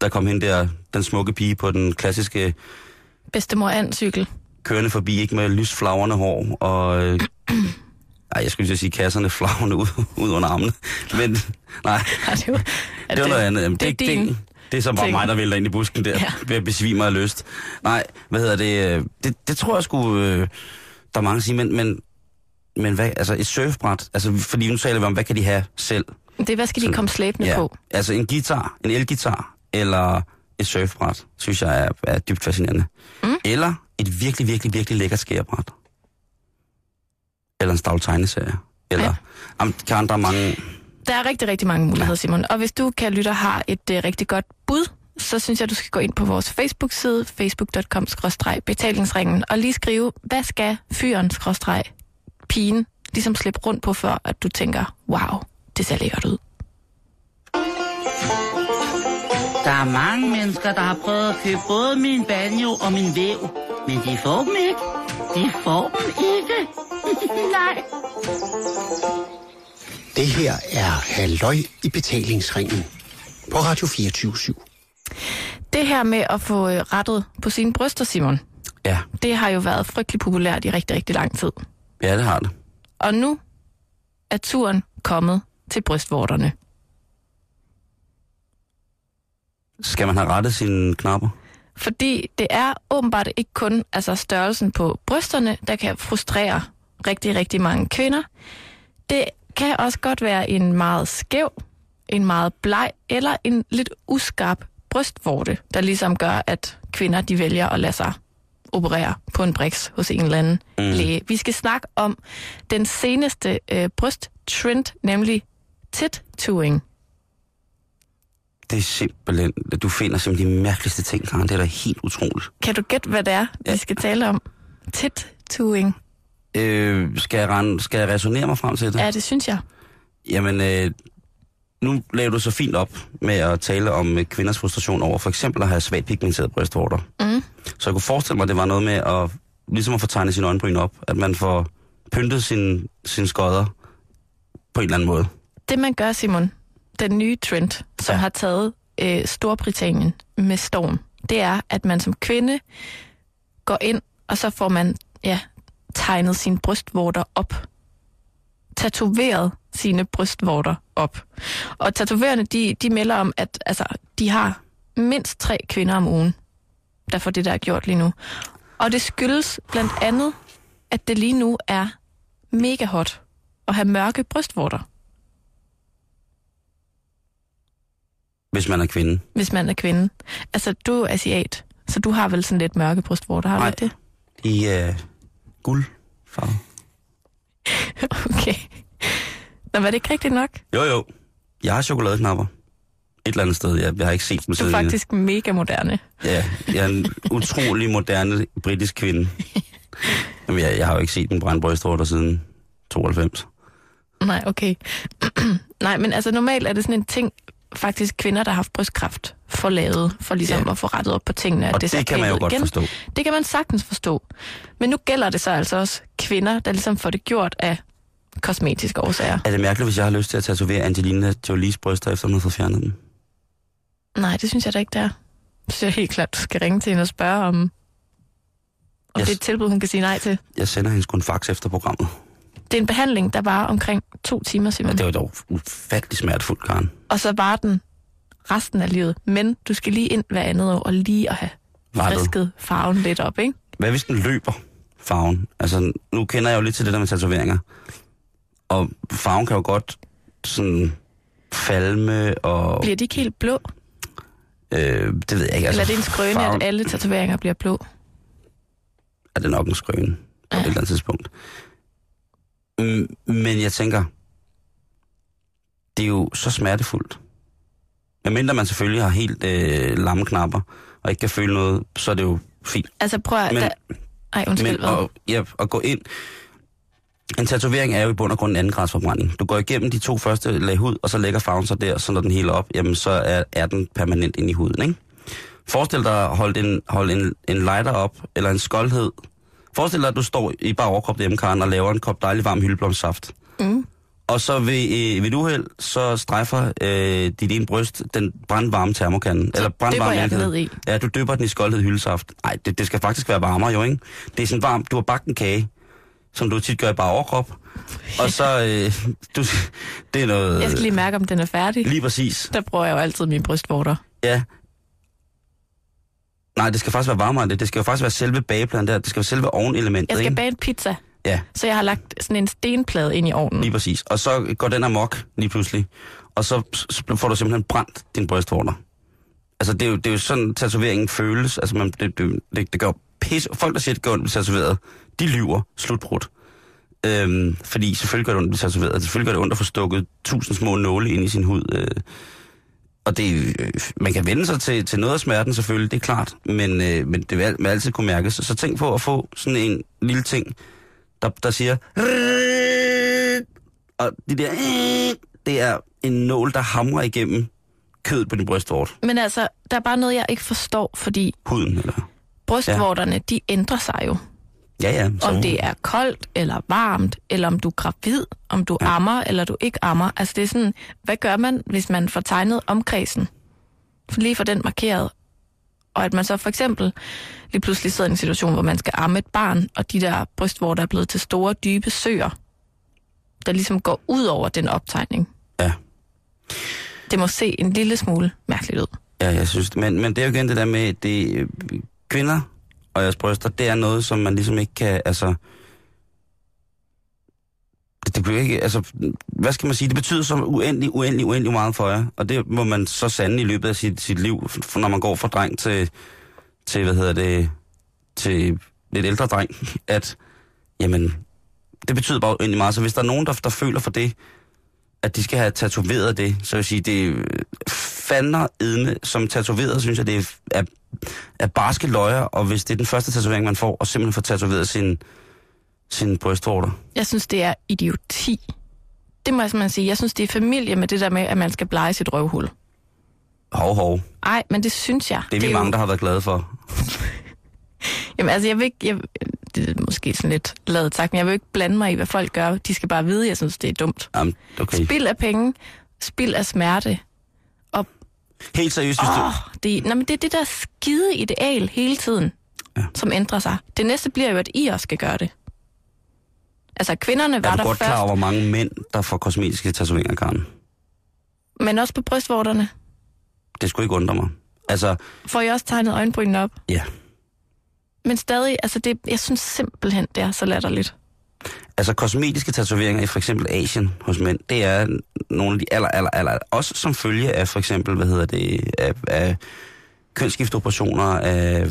der kom hen der, den smukke pige på den klassiske bedstemor cykel. kørende forbi, ikke med lysflagrende hår, og... Øh, ej, jeg skulle lige sige kasserne flagrende ud, ud under armene. Men nej, Ja, det var, ja, det var noget andet. Jamen, det er det, din det, det er så bare ting. mig, der vælter ind i busken der, Ja. ja. ved at besvime af lyst. Nej, hvad hedder det? øh, Det, det tror jeg sgu, øh, der er mange siger, men, men, men hvad, altså et surfbræt, altså fordi nu taler vi om, hvad kan de have selv? Det er, hvad skal de Sådan- komme slæbende på? altså en guitar, en elgitar, eller et surfbræt, synes jeg er, er dybt fascinerende. Mm. Eller et virkelig, virkelig, virkelig lækkert skærebræt. Eller en stavl tegneserie. Eller, Ja. ja. jamen, Karen, der er mange... Der er rigtig, rigtig mange muligheder, Simon. Og hvis du, kan lytte, har et uh, rigtig godt bud, så synes jeg, du skal gå ind på vores Facebook-side, facebook.com-betalingsringen, og lige skrive, hvad skal fyren pigen ligesom slippe rundt på, før at du tænker, wow, det ser lækkert ud. Der er mange mennesker, der har prøvet at købe både min banjo og min væv. Men de får dem ikke. De får dem ikke. Nej. Det her er Halløj i betalingsringen på Radio 24 Det her med at få øh, rettet på sine bryster, Simon, Ja, det har jo været frygtelig populært i rigtig, rigtig lang tid. ja, det har det. Og nu er turen kommet til brystvorterne. Skal man have rettet sine knapper? Fordi det er åbenbart ikke kun altså størrelsen på brysterne, der kan frustrere rigtig, rigtig mange kvinder. Det kan også godt være en meget skæv, en meget bleg eller en lidt uskarp brystvorte, der ligesom gør, at kvinder de vælger at lade sig operere på en briks hos en eller anden mm. læge. Vi skal snakke om den seneste øh, brysttrend, nemlig tit-tuing. Det er simpelthen... Du finder simpelthen de mærkeligste ting, Karen. Det er da helt utroligt. Kan du gætte, hvad det er, vi skal tale om? Tit-tuing. Øh, skal, jeg rende, skal jeg resonere mig frem til det? Ja, det synes jeg. Jamen, øh, nu laver du så fint op med at tale om øh, kvinders frustration over for eksempel at have svagt pigmenterede brystvorter. Mm. Så jeg kunne forestille mig, at det var noget med at, ligesom at få tegnet sine øjenbryn op. At man får pyntet sin, sin skodder på en eller anden måde. Det man gør, Simon, den nye trend, som. Ja. har taget øh, Storbritannien med storm, det er, at man som kvinde går ind, og så får man ja, tegnet sine brystvorter op. Tatoveret sine brystvorter op. Og tatovererne, de, de melder om, at altså, de har mindst tre kvinder om ugen, der får det der gjort lige nu. Og det skyldes blandt andet, at det lige nu er mega hot at have mørke brystvorter. Hvis man er kvinde. hvis man er kvinde. Altså, du er asiat, så du har vel sådan lidt mørke brystvorter, har Nej. du ikke De er øh, guldfarve. Okay. Nå, var det ikke rigtigt nok? Jo, jo. Jeg har chokoladeknapper. Et eller andet sted. Jeg, jeg har ikke set dem Du er siden. faktisk mega moderne. Ja, jeg er en utrolig moderne britisk kvinde. Jamen, jeg, jeg har jo ikke set en brændt brystvorter siden 92. Nej, okay. Nej, men altså normalt er det sådan en ting, faktisk kvinder, der har haft brystkræft, får lavet, for ligesom Ja. at få rettet op på tingene. Og det, det kan man jo ud godt igen. forstå. Det kan man sagtens forstå. Men nu gælder det så altså også kvinder, der ligesom får det gjort af kosmetiske årsager. Er det mærkeligt, hvis jeg har lyst til at tatovere Angelina Jolies bryster, efter hun har fået fjernet dem? Nej, det synes jeg da ikke, det er. Så synes jeg helt klart, du skal ringe til hende og spørge om, om Yes. det er et tilbud, hun kan sige nej til. Jeg sender hende sgu en fax efter programmet. Det er en behandling, der var omkring to timer, Simon. Ja, det var dog ufattelig smertefuldt, Karen. Og så var den resten af livet. Men du skal lige ind hver andet år og lige at have Rettet. frisket farven lidt op, ikke? Hvad hvis den løber? farven. Altså, nu kender jeg jo lidt til det der med tatoveringer. Og farven kan jo godt sådan falme og... Bliver de ikke helt blå? Øh, det ved jeg ikke. Eller er det en skrøne, farven, at alle tatoveringer bliver blå? er det nok en skrøne på Ja. et eller andet tidspunkt. Mm, men jeg tænker, det er jo så smertefuldt. Medmindre man selvfølgelig har helt øh, lamme knapper, og ikke kan føle noget, så er det jo fint. Altså prøv at... Men- Da... Ej, undskyld, Men at, ja, at gå ind... En tatovering er jo i bund og grund en anden grads forbrænding. Du går igennem de to første lag hud, og så lægger farven sig der, så når den hele op, jamen så er, er den permanent ind i huden, ikke? Forestil dig at holde en, holde en, en lighter op, eller en skoldhed. Forestil dig, at du står i bare overkrop hjemme, Karen, og laver en kop dejlig varm hyldeblomstsaft. Mm. Og så ved, øh, ved et uheld, så strejfer øh, dit ene bryst den brandvarme termokande. eller dypper brandvarme jeg den mælkekande. ned i. Ja, du dypper den i skoldhed hyldesaft. Nej, det, det skal faktisk være varmere jo, ikke? Det er sådan varmt. Du har bagt en kage, som du tit gør i bare overkrop. Og så, øh, du, det er noget... Jeg skal lige mærke, om den er færdig. Lige præcis. Der bruger jeg jo altid mine brystvorter. Ja. Nej, det skal faktisk være varmere end det. Det skal jo faktisk være selve bagepladen der. Det skal være selve ovenelementet, Jeg skal ikke? bage en pizza, Ja, så jeg har lagt sådan en stenplade ind i ovnen. lige præcis. Og så går den amok lige pludselig. Og så, så får du simpelthen brændt din brystvorter. Altså, det er jo, det er jo sådan, tatoveringen føles. Altså, man, det, det, det, det gør pis. Folk, der siger, det gør ondt tatoveret, de lyver slutbrudt. Øhm, fordi selvfølgelig gør det ondt at blive tatoveret. Selvfølgelig gør det ondt at få stukket tusind små nåle ind i sin hud. Øh, og det, øh, man kan vende sig til, til noget af smerten selvfølgelig, det er klart. Men, øh, men det vil, vil altid kunne mærkes. Så, så tænk på at få sådan en lille ting, der, der siger... Og det der... Det er en nål, der hamrer igennem kødet på din brystvort. Men altså, der er bare noget, jeg ikke forstår, fordi Huden, eller... brystvorterne, ja. de ændrer sig jo. Ja, ja. Så, Om det er koldt eller varmt, eller om du er gravid, om du ja. ammer eller du ikke ammer. Altså det er sådan, hvad gør man, hvis man får tegnet omkredsen? For lige for den markeret. Og at man så for eksempel lige pludselig sidder i en situation, hvor man skal amme et barn, og de der brystvorter er blevet til store, dybe søer, der ligesom går ud over den optegning. Ja. Det må se en lille smule mærkeligt ud. Ja, jeg synes det. Men, men det er jo igen det der med, det øh, kvinder og jeres bryster, det er noget, som man ligesom ikke kan, altså... Det, det bliver ikke, altså, hvad skal man sige, det betyder så uendelig, uendelig, uendelig meget for jer, og det må man så sande i løbet af sit, sit liv, når man går fra dreng til, til, hvad hedder det, til lidt ældre dreng, at, jamen, det betyder bare uendelig meget, så hvis der er nogen, der, der føler for det, at de skal have tatoveret det, så vil jeg sige, det er edne edme som tatoveret, synes jeg, det er, er, er barske løjer, og hvis det er den første tatovering, man får, og simpelthen får tatoveret sin, sin brystvorter. Jeg synes, det er idioti. Det må jeg simpelthen sige. Jeg synes, det er familie med det der med, at man skal blege sit røvhul. Hov, hov. Ej, men det synes jeg. Det er vi jo- mange, der har været glade for. Jamen altså, jeg vil ikke... Jeg, det er måske sådan lidt lavet sagt, men jeg vil ikke blande mig i, hvad folk gør. De skal bare vide, at jeg synes, det er dumt. Jamen, okay. Spild af penge, spild af smerte. Helt seriøst, hvis du... Åh, det, nej, men det er det der skide ideal hele tiden, Ja. som ændrer sig. Det næste bliver jo, at I også skal gøre det. Altså, kvinderne var Er du der godt først, klar over, hvor mange mænd, der får kosmetiske tatoveringer, Karen? men også på brystvorterne. Det skulle ikke undre mig. Altså, Får I også tegnet øjenbrynene op? ja. Men stadig, altså det, jeg synes simpelthen, det er så latterligt. Altså, kosmetiske tatoveringer i for eksempel Asien hos mænd, det er nogle af de aller, aller, aller... Også som følge af for eksempel, hvad hedder det, af, af kønsskiftoperationer, af...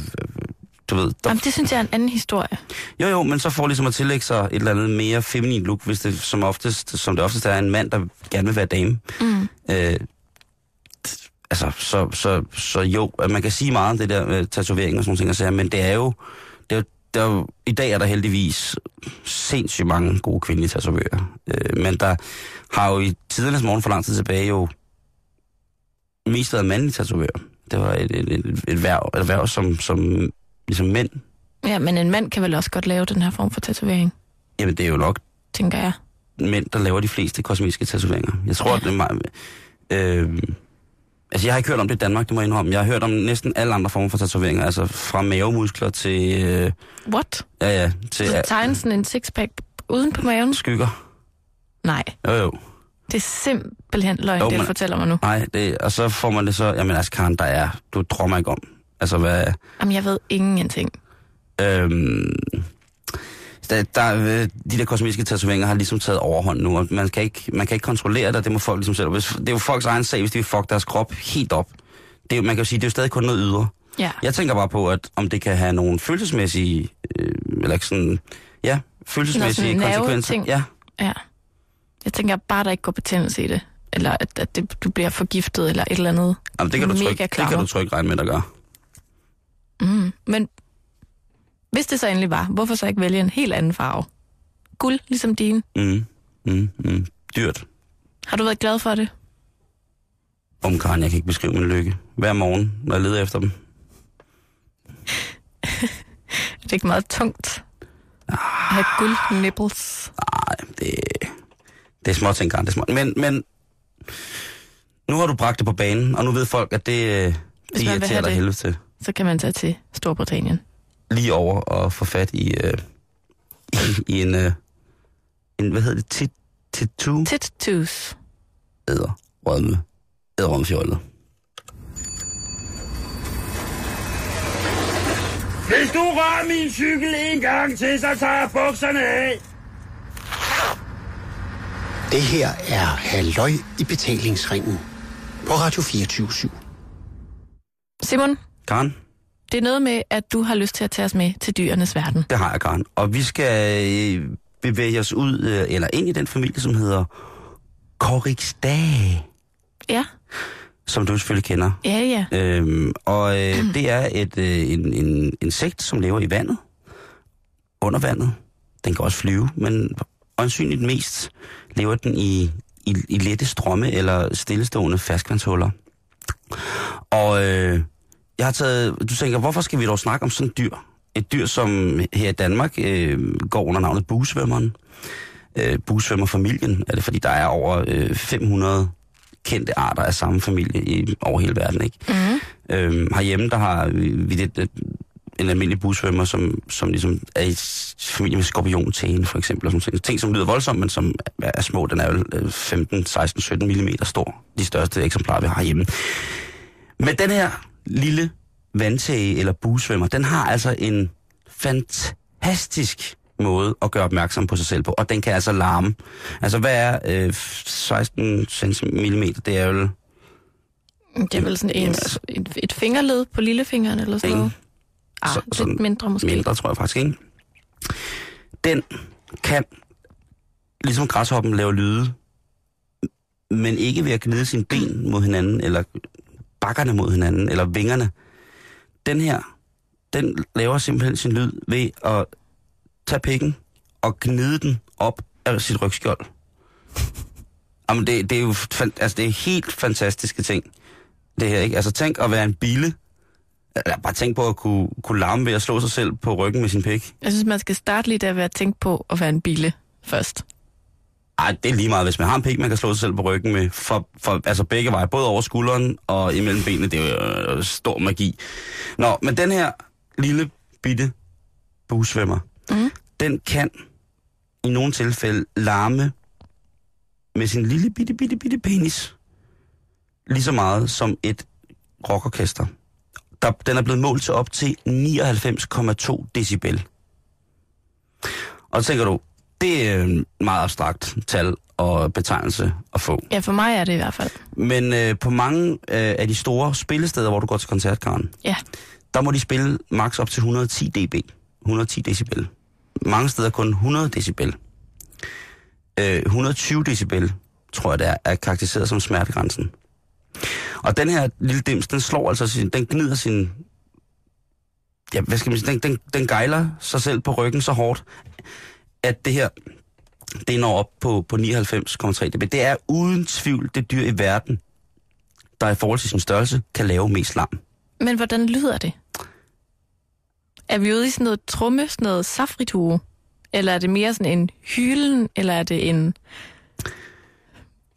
Du ved, der, Jamen, det synes jeg er en anden historie. jo jo, men så får ligesom at tillægge sig et eller andet mere feminin look, hvis det som, oftest, som det oftest er en mand, der gerne vil være dame. Mm. Øh, altså, så, så, så jo, man kan sige meget om det der med tatovering og sådan nogle ting, men det er jo, det er jo, der er i dag er der heldigvis sindssygt mange gode kvindelige tatovører. Øh, men der har jo i tidernes morgen for lang tid tilbage jo mest været mandlige tatovører. Det var et, et, et, et, værv, et værv, som, som ligesom mænd. Ja, men en mand kan vel også godt lave den her form for tatovering, Jamen, det er jo nok tænker jeg. mænd, der laver de fleste kosmetiske tatoveringer. Jeg tror, at det er meget... Øh, altså, jeg har ikke hørt om det i Danmark, det må jeg indrømme. Jeg har hørt om næsten alle andre former for tatoveringer. Altså, fra mavemuskler til... Øh, What? ja, ja, til Så øh, tegne sådan en sixpack uden på maven? skygger. Nej, Jo, jo. det er simpelthen løgn, Jo, det du fortæller mig nu. Nej, det, og så får man det så... Jamen, altså, Karen, der er... Du drømmer ikke om. Altså, hvad... Jamen, jeg ved ingenting. Øhm, der, der, øh, de der kosmetiske tatoveringer har ligesom taget overhånd nu, og man kan ikke, man kan ikke kontrollere det, det må folk ligesom selv. Hvis, det er jo folks egen sag, hvis de vil fuck deres krop helt op. Det man kan jo sige, det er jo stadig kun noget ydre. Ja. Jeg tænker bare på, at om det kan have nogle følelsesmæssige, øh, eller sådan, ja, følelsesmæssige Nå, konsekvenser. nerveting. Ja, Ja. Jeg tænker bare, der ikke går betændelse i det. Eller at, at det, du bliver forgiftet, eller et eller andet. Jamen, det kan, du trykke, det kan du trykke regne med, der gør. Mm. Men hvis det så endelig var, hvorfor så ikke vælge en helt anden farve? Guld, ligesom din. Mm, mm, mm. Dyrt. Har du været glad for det? Om Karen, jeg kan ikke beskrive min lykke. Hver morgen, når jeg leder efter dem. Er det ikke meget tungt? At have guld nipples. Nej, det, det er små ting, Karen. Det er små. Men, men nu har du bragt det på banen, og nu ved folk, at det, øh, det irriterer dig helvede til. Så kan man tage til Storbritannien. Lige over og få fat i, øh, i, i en, øh, en, hvad hedder det, tit, tattoo Tattoos. æder rødme, æder rødmefjollet. Hvis du rører min cykel en gang til, så tager jeg bukserne af. Det her er Halløj i betalingsringen på Radio 24 Simon, Karen, det er noget med, at du har lyst til at tage os med til dyrenes verden. det har jeg, Karen. Og vi skal øh, bevæge os ud, øh, eller ind i den familie, som hedder Koriksdag, Ja, som du selvfølgelig kender. ja, ja. Øhm, og øh, det er et, øh, en, en insekt, som lever i vandet, under vandet. Den kan også flyve, men øjensynligt mest lever den i, i, i lette strømme eller stillestående ferskvandshuller. Og øh, jeg har taget, du tænker, hvorfor skal vi dog snakke om sådan et dyr? Et dyr, som her i Danmark øh, går under navnet buesvømmeren. Øh, buesvømmerfamilien er det, fordi der er over øh, 500 kendte arter af samme familie i, over hele verden. Ikke? Mm. Øhm, herhjemme, der har vi det, det, en almindelig busvømmer, som, som ligesom er i familie med skorpiontæne, for eksempel. Og sådan ting. ting, som lyder voldsomt, men som er, små. Den er jo øh, 15, 16, 17 mm stor. De største eksemplarer, vi har hjemme. Men den her lille vandtæge eller busvømmer, den har altså en fantastisk måde at gøre opmærksom på sig selv på, og den kan altså larme. Altså, hvad er øh, 16 cm? Det er jo Det er vel sådan en, altså- et, et fingerled på lillefingeren eller sådan Ikke? noget. Ah, Så- sådan lidt mindre måske. mindre, tror jeg faktisk ikke. Den kan, ligesom græshoppen, lave lyde, men ikke ved at gnide sine ben mod hinanden, eller bakkerne mod hinanden, eller vingerne. Den her, den laver simpelthen sin lyd ved at tage pikken og gnide den op af sit rygskjold. Jamen, det, det er jo altså, det er helt fantastiske ting, det her, ikke? Altså, tænk at være en bille, eller bare tænk på at kunne, kunne larme ved at slå sig selv på ryggen med sin pik. Jeg synes, man skal starte lige der ved at tænke på at være en bille først. Ej, det er lige meget, hvis man har en pik, man kan slå sig selv på ryggen med. For, for altså begge veje, både over skulderen og imellem benene, det er jo øh, stor magi. Nå, men den her lille bitte busvømmer, Mm. den kan i nogle tilfælde larme med sin lille bitte, bitte, bitte penis. Lige så meget som et rockorkester. Der, den er blevet målt til op til 99,2 decibel. Og så tænker du, det er en meget abstrakt tal og betegnelse at få. Ja, for mig er det i hvert fald. Men øh, på mange øh, af de store spillesteder, hvor du går til koncertkaren, Ja. der må de spille max op til 110 dB. 110 decibel. Mange steder kun 100 decibel. Øh, 120 decibel, tror jeg det er, er karakteriseret som smertegrænsen. Og den her lille dims, den slår altså sin, den gnider sin, ja, hvad skal man sige, den, den, den gejler sig selv på ryggen så hårdt, at det her, det når op på, på 99,3 dB. Det er uden tvivl det dyr i verden, der i forhold til sin størrelse kan lave mest larm. Men hvordan lyder det? Er vi ude i sådan noget trumme, sådan noget safritue? Eller er det mere sådan en hylen, eller er det en...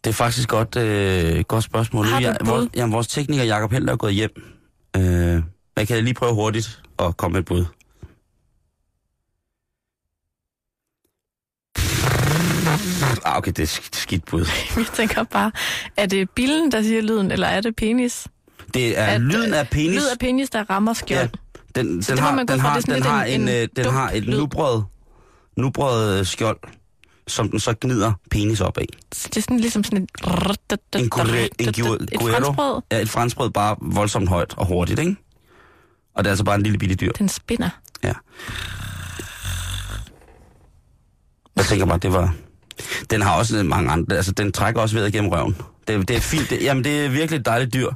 Det er faktisk godt, øh, godt spørgsmål. Har jeg, vores, jamen, vores tekniker Jacob Helder er gået hjem. Øh, jeg kan lige prøve hurtigt at komme med et bud. Ah, okay, det er sk- skidt bud. Jeg tænker bare, er det billen, der siger lyden, eller er det penis? Det er At, lyden af øh, penis. Lyd af penis, der rammer skjold. Den, den, den, må har, den, har, den, har en- en, en øh, den har et nubret, nubrød skjold, som den så gnider penis op af. Så det er sådan ligesom sådan et... En, gure, en et gu- franskbrød. Ja, et franskbrød bare voldsomt højt og hurtigt, ikke? Og det er altså bare en lille bitte dyr. Den spinder. Ja. Jeg tænker bare, det var... Den har også mange andre... Altså, den trækker også vejret gennem røven. Det, det er fint. Det, jamen, det er virkelig et dejligt dyr.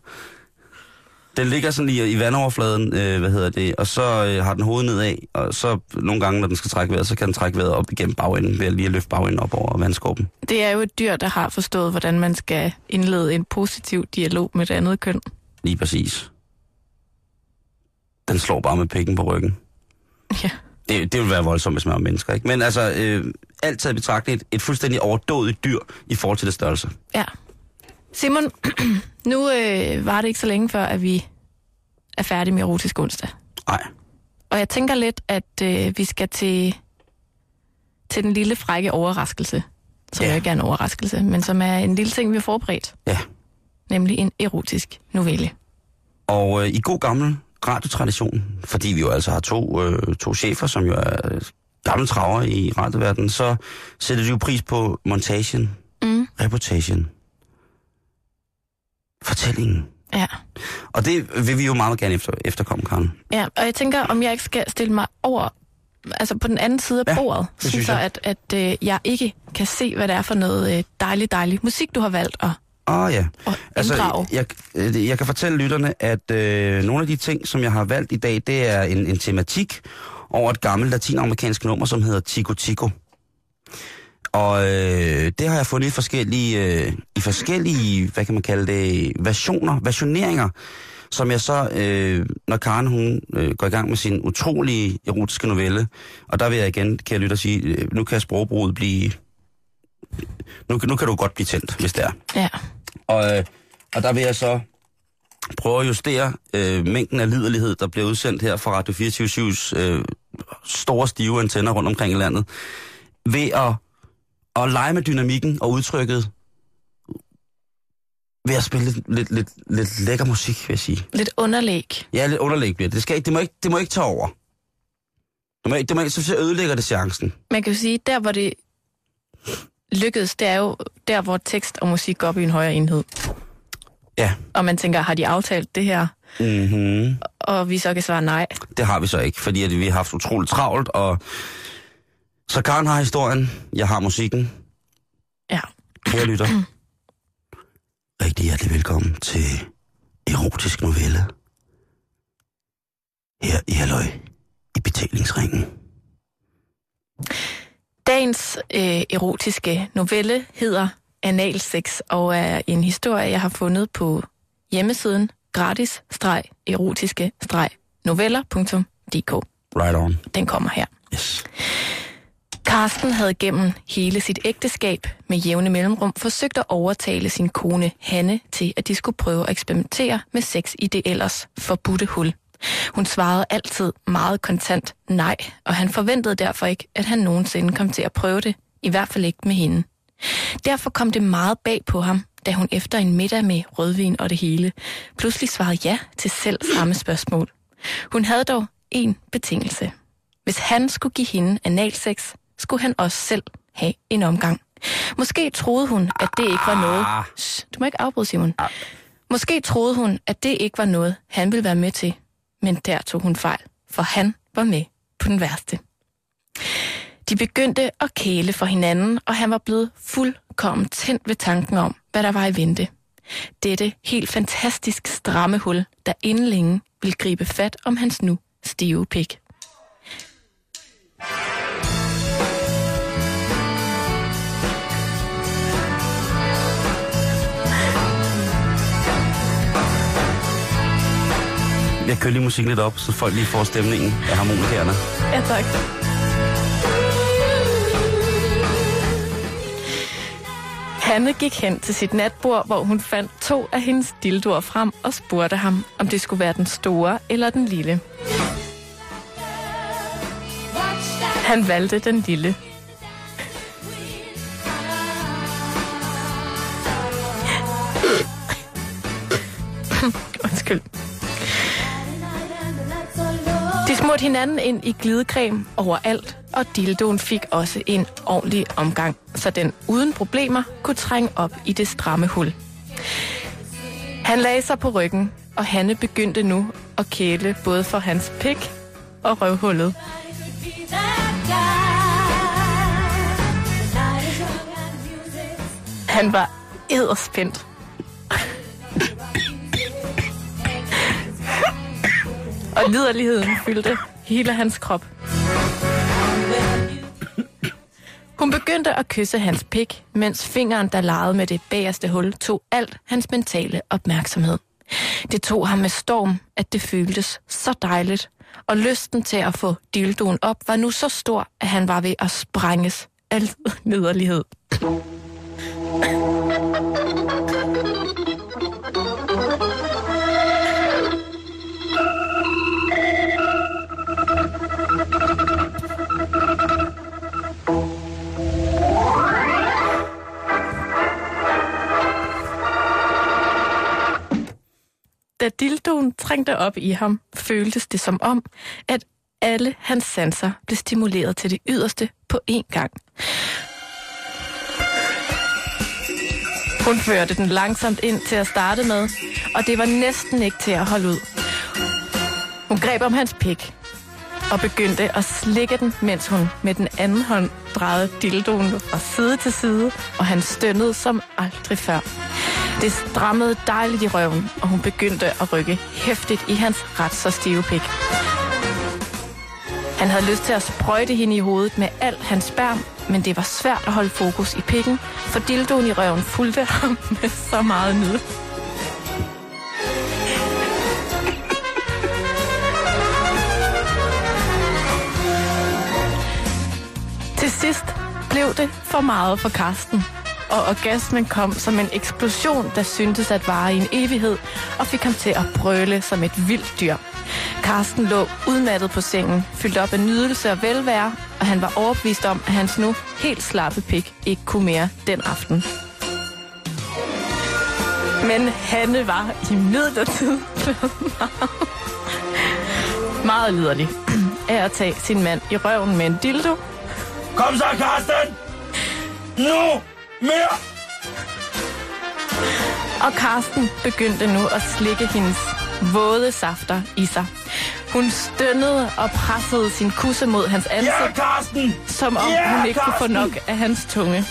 Den ligger sådan i, i vandoverfladen, øh, hvad hedder det, og så øh, har den hovedet nedad, og så nogle gange, når den skal trække vejret, så kan den trække vejret op igennem bagenden, ved at lige at løfte bagenden op over vandskorpen. Det er jo et dyr, der har forstået, hvordan man skal indlede en positiv dialog med det andet køn. Lige præcis. Den slår bare med pikken på ryggen. Ja. Det, det vil være voldsomt, hvis man er mennesker, ikke? Men altså, øh, alt taget betragtning, et, et fuldstændig overdådigt dyr i forhold til det størrelse. Ja. Simon, nu øh, var det ikke så længe før, at vi er færdige med erotisk onsdag. Nej. Og jeg tænker lidt, at øh, vi skal til, til den lille frække overraskelse, som Ja. ja. jo ikke er en overraskelse, men som er en lille ting, vi har forberedt. Ja. Nemlig en erotisk novelle. Og øh, i god gammel radiotradition, fordi vi jo altså har to, øh, to chefer, som jo er gamle traver i radioverdenen, så sætter de jo pris på montagen, Mm. reportagen, fortællingen. Ja. Og det vil vi jo meget gerne efter, efterkomme, Karen. ja, og jeg tænker, om jeg ikke skal stille mig over, altså på den anden side af Ja, bordet, det synes så jeg. at, at øh, jeg ikke kan se, hvad det er for noget øh, dejligt, dejligt musik, du har valgt at, Åh oh, ja. at inddrage. Altså, jeg, øh, jeg kan fortælle lytterne, at øh, nogle af de ting, som jeg har valgt i dag, det er en, en tematik over et gammelt latinamerikansk nummer, som hedder Tico Tico. Og øh, det har jeg fundet i forskellige, øh, i forskellige, hvad kan man kalde det, versioner, versioneringer, som jeg så, øh, når Karen hun øh, går i gang med sin utrolige erotiske novelle, og der vil jeg igen, kan jeg lytte og sige, øh, nu kan sprogbruget blive, nu, nu kan du godt blive tændt, hvis det er. Ja. Og, øh, og der vil jeg så prøve at justere øh, mængden af liderlighed, der bliver udsendt her fra Radio 24-7's øh, store stive antenner rundt omkring i landet, ved at, at lege med dynamikken og udtrykket ved at spille lidt, lidt, lidt, lidt lækker musik, vil jeg sige. Lidt underlæg. Ja, lidt underlæg bliver det. Det, skal ikke, det, må ikke, det må ikke tage over. Det må ikke, det må så ødelægger det chancen. Man kan jo sige, der hvor det lykkedes, det er jo der, hvor tekst og musik går op i en højere enhed. Ja. Og man tænker, har de aftalt det her? Mm-hmm. Og vi så kan svare nej. Det har vi så ikke, fordi at vi har haft utroligt travlt, og så Karen har historien, jeg har musikken. Ja. Kære lytter, rigtig hjertelig velkommen til Erotisk Novelle. Her i Halløj i betalingsringen. Dagens øh, erotiske novelle hedder Analsex og er en historie, jeg har fundet på hjemmesiden gratis-erotiske-noveller.dk. Right on. Den kommer her. Yes. Karsten havde gennem hele sit ægteskab med jævne mellemrum forsøgt at overtale sin kone Hanne til, at de skulle prøve at eksperimentere med sex i det ellers forbudte hul. Hun svarede altid meget kontant nej, og han forventede derfor ikke, at han nogensinde kom til at prøve det, i hvert fald ikke med hende. Derfor kom det meget bag på ham, da hun efter en middag med rødvin og det hele, pludselig svarede ja til selv samme spørgsmål. Hun havde dog en betingelse. Hvis han skulle give hende analsex, skulle han også selv have en omgang. Måske troede hun, at det ikke var noget... Shh, du må ikke afbryde, Simon. Måske troede hun, at det ikke var noget, han ville være med til. Men der tog hun fejl, for han var med på den værste. De begyndte at kæle for hinanden, og han var blevet fuldkommen tændt ved tanken om, hvad der var i vente. Dette helt fantastisk stramme hul, der inden længe ville gribe fat om hans nu stive pik. Jeg kører lige musikken lidt op, så folk lige får stemningen af harmonikerne. Ja, tak. Hanne gik hen til sit natbord, hvor hun fandt to af hendes dildoer frem og spurgte ham, om det skulle være den store eller den lille. Han valgte den lille. Undskyld smurt hinanden ind i glidecreme overalt, og dildoen fik også en ordentlig omgang, så den uden problemer kunne trænge op i det stramme hul. Han lagde sig på ryggen, og Hanne begyndte nu at kæle både for hans pik og røvhullet. Han var edderspændt. Og liderligheden fyldte hele hans krop. Hun begyndte at kysse hans pik, mens fingeren, der legede med det bagerste hul, tog alt hans mentale opmærksomhed. Det tog ham med storm, at det føltes så dejligt, og lysten til at få dildoen op var nu så stor, at han var ved at sprænges af nederlighed. Da dildoen trængte op i ham, føltes det som om, at alle hans sanser blev stimuleret til det yderste på én gang. Hun førte den langsomt ind til at starte med, og det var næsten ikke til at holde ud. Hun greb om hans pik og begyndte at slikke den, mens hun med den anden hånd drejede dildoen fra side til side, og han stønnede som aldrig før. Det strammede dejligt i røven, og hun begyndte at rykke hæftigt i hans ret så stive pik. Han havde lyst til at sprøjte hende i hovedet med alt hans sperm, men det var svært at holde fokus i pikken, for dildoen i røven fulgte ham med så meget nyd. Til sidst blev det for meget for Karsten, og orgasmen kom som en eksplosion, der syntes at vare i en evighed, og fik ham til at brøle som et vildt dyr. Karsten lå udmattet på sengen, fyldt op af nydelse og velvære, og han var overbevist om, at hans nu helt slappe pik ikke kunne mere den aften. Men Hanne var i midlertid meget, meget liderlig af at tage sin mand i røven med en dildo, Kom så, Karsten! Nu! Mere! og Karsten begyndte nu at slikke hendes våde safter i sig. Hun stønnede og pressede sin kusse mod hans Ja, ansigt, Karsten! som om Ja, hun ikke kunne få Karsten! nok af hans tunge.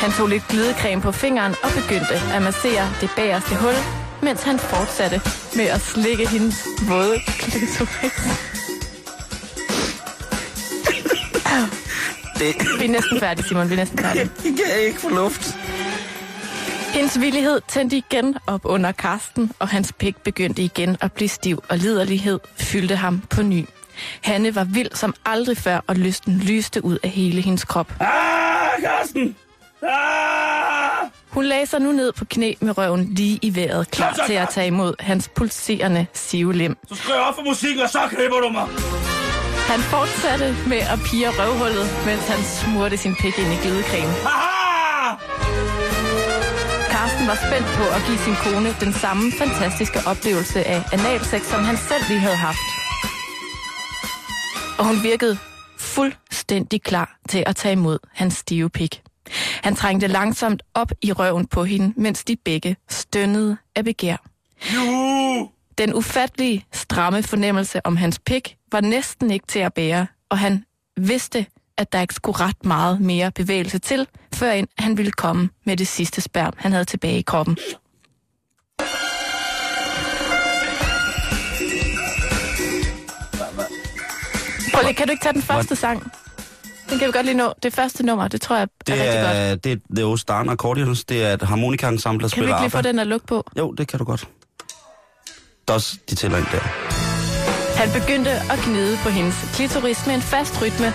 Han tog lidt glidecreme på fingeren og begyndte at massere det bagerste hul, mens han fortsatte med at slikke hendes våde klitoris. Det, Vi er næsten færdige, Simon. Vi er næsten færdige. det kan jeg ikke få luft. Hendes villighed tændte igen op under Karsten, og hans pik begyndte igen at blive stiv, og liderlighed fyldte ham på ny. Hanne var vild som aldrig før, og lysten lyste ud af hele hendes krop. Ah, Karsten! Ah! Hun lagde sig nu ned på knæ med røven lige i vejret, klar så, til at tage imod hans pulserende sivelem. Så skru op for musikken, og så klipper du mig. Han fortsatte med at pige røvhullet, mens han smurte sin pik ind i glidecreme. Haha! Karsten var spændt på at give sin kone den samme fantastiske oplevelse af analsex, som han selv lige havde haft. Og hun virkede fuldstændig klar til at tage imod hans stive pik. Han trængte langsomt op i røven på hende, mens de begge stønnede af begær. Juhu! Den ufattelige, stramme fornemmelse om hans pik var næsten ikke til at bære, og han vidste, at der ikke skulle ret meget mere bevægelse til, før han ville komme med det sidste sperm, han havde tilbage i kroppen. Prøv lige, kan du ikke tage den første sang? Den kan vi godt lige nå. Det første nummer, det tror jeg er Det rigtig godt. er, det er The Old Star Accordions. Det er et harmonikaensemble, der Kan vi spiller ikke lige få den at lukke på? Jo, det kan du godt. Er også, de tæller ind der. Han begyndte at gnide på hendes klitoris med en fast rytme,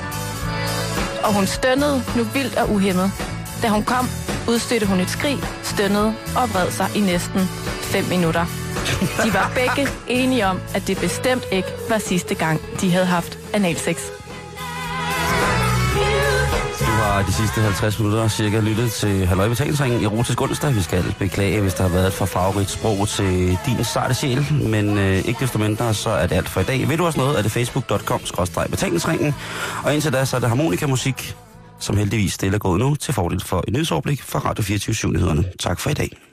og hun stønnede nu vildt og uhemmet. Da hun kom, udstødte hun et skrig, stønnede og vred sig i næsten 5 minutter. De var begge enige om, at det bestemt ikke var sidste gang, de havde haft analsex. Har de sidste 50 minutter cirka lyttet til Halløj Betalingsringen erotisk onsdag. Vi skal beklage, hvis der har været et for farverigt sprog til din sarte sjæl, men øh, ikke desto mindre, så er det alt for i dag. Ved du også noget, er det facebook.com-betalingsringen, og indtil da, så er det harmonikamusik, som heldigvis stille er gået nu til fordel for et nyhedsoverblik fra Radio 24 nyhederne Tak for i dag.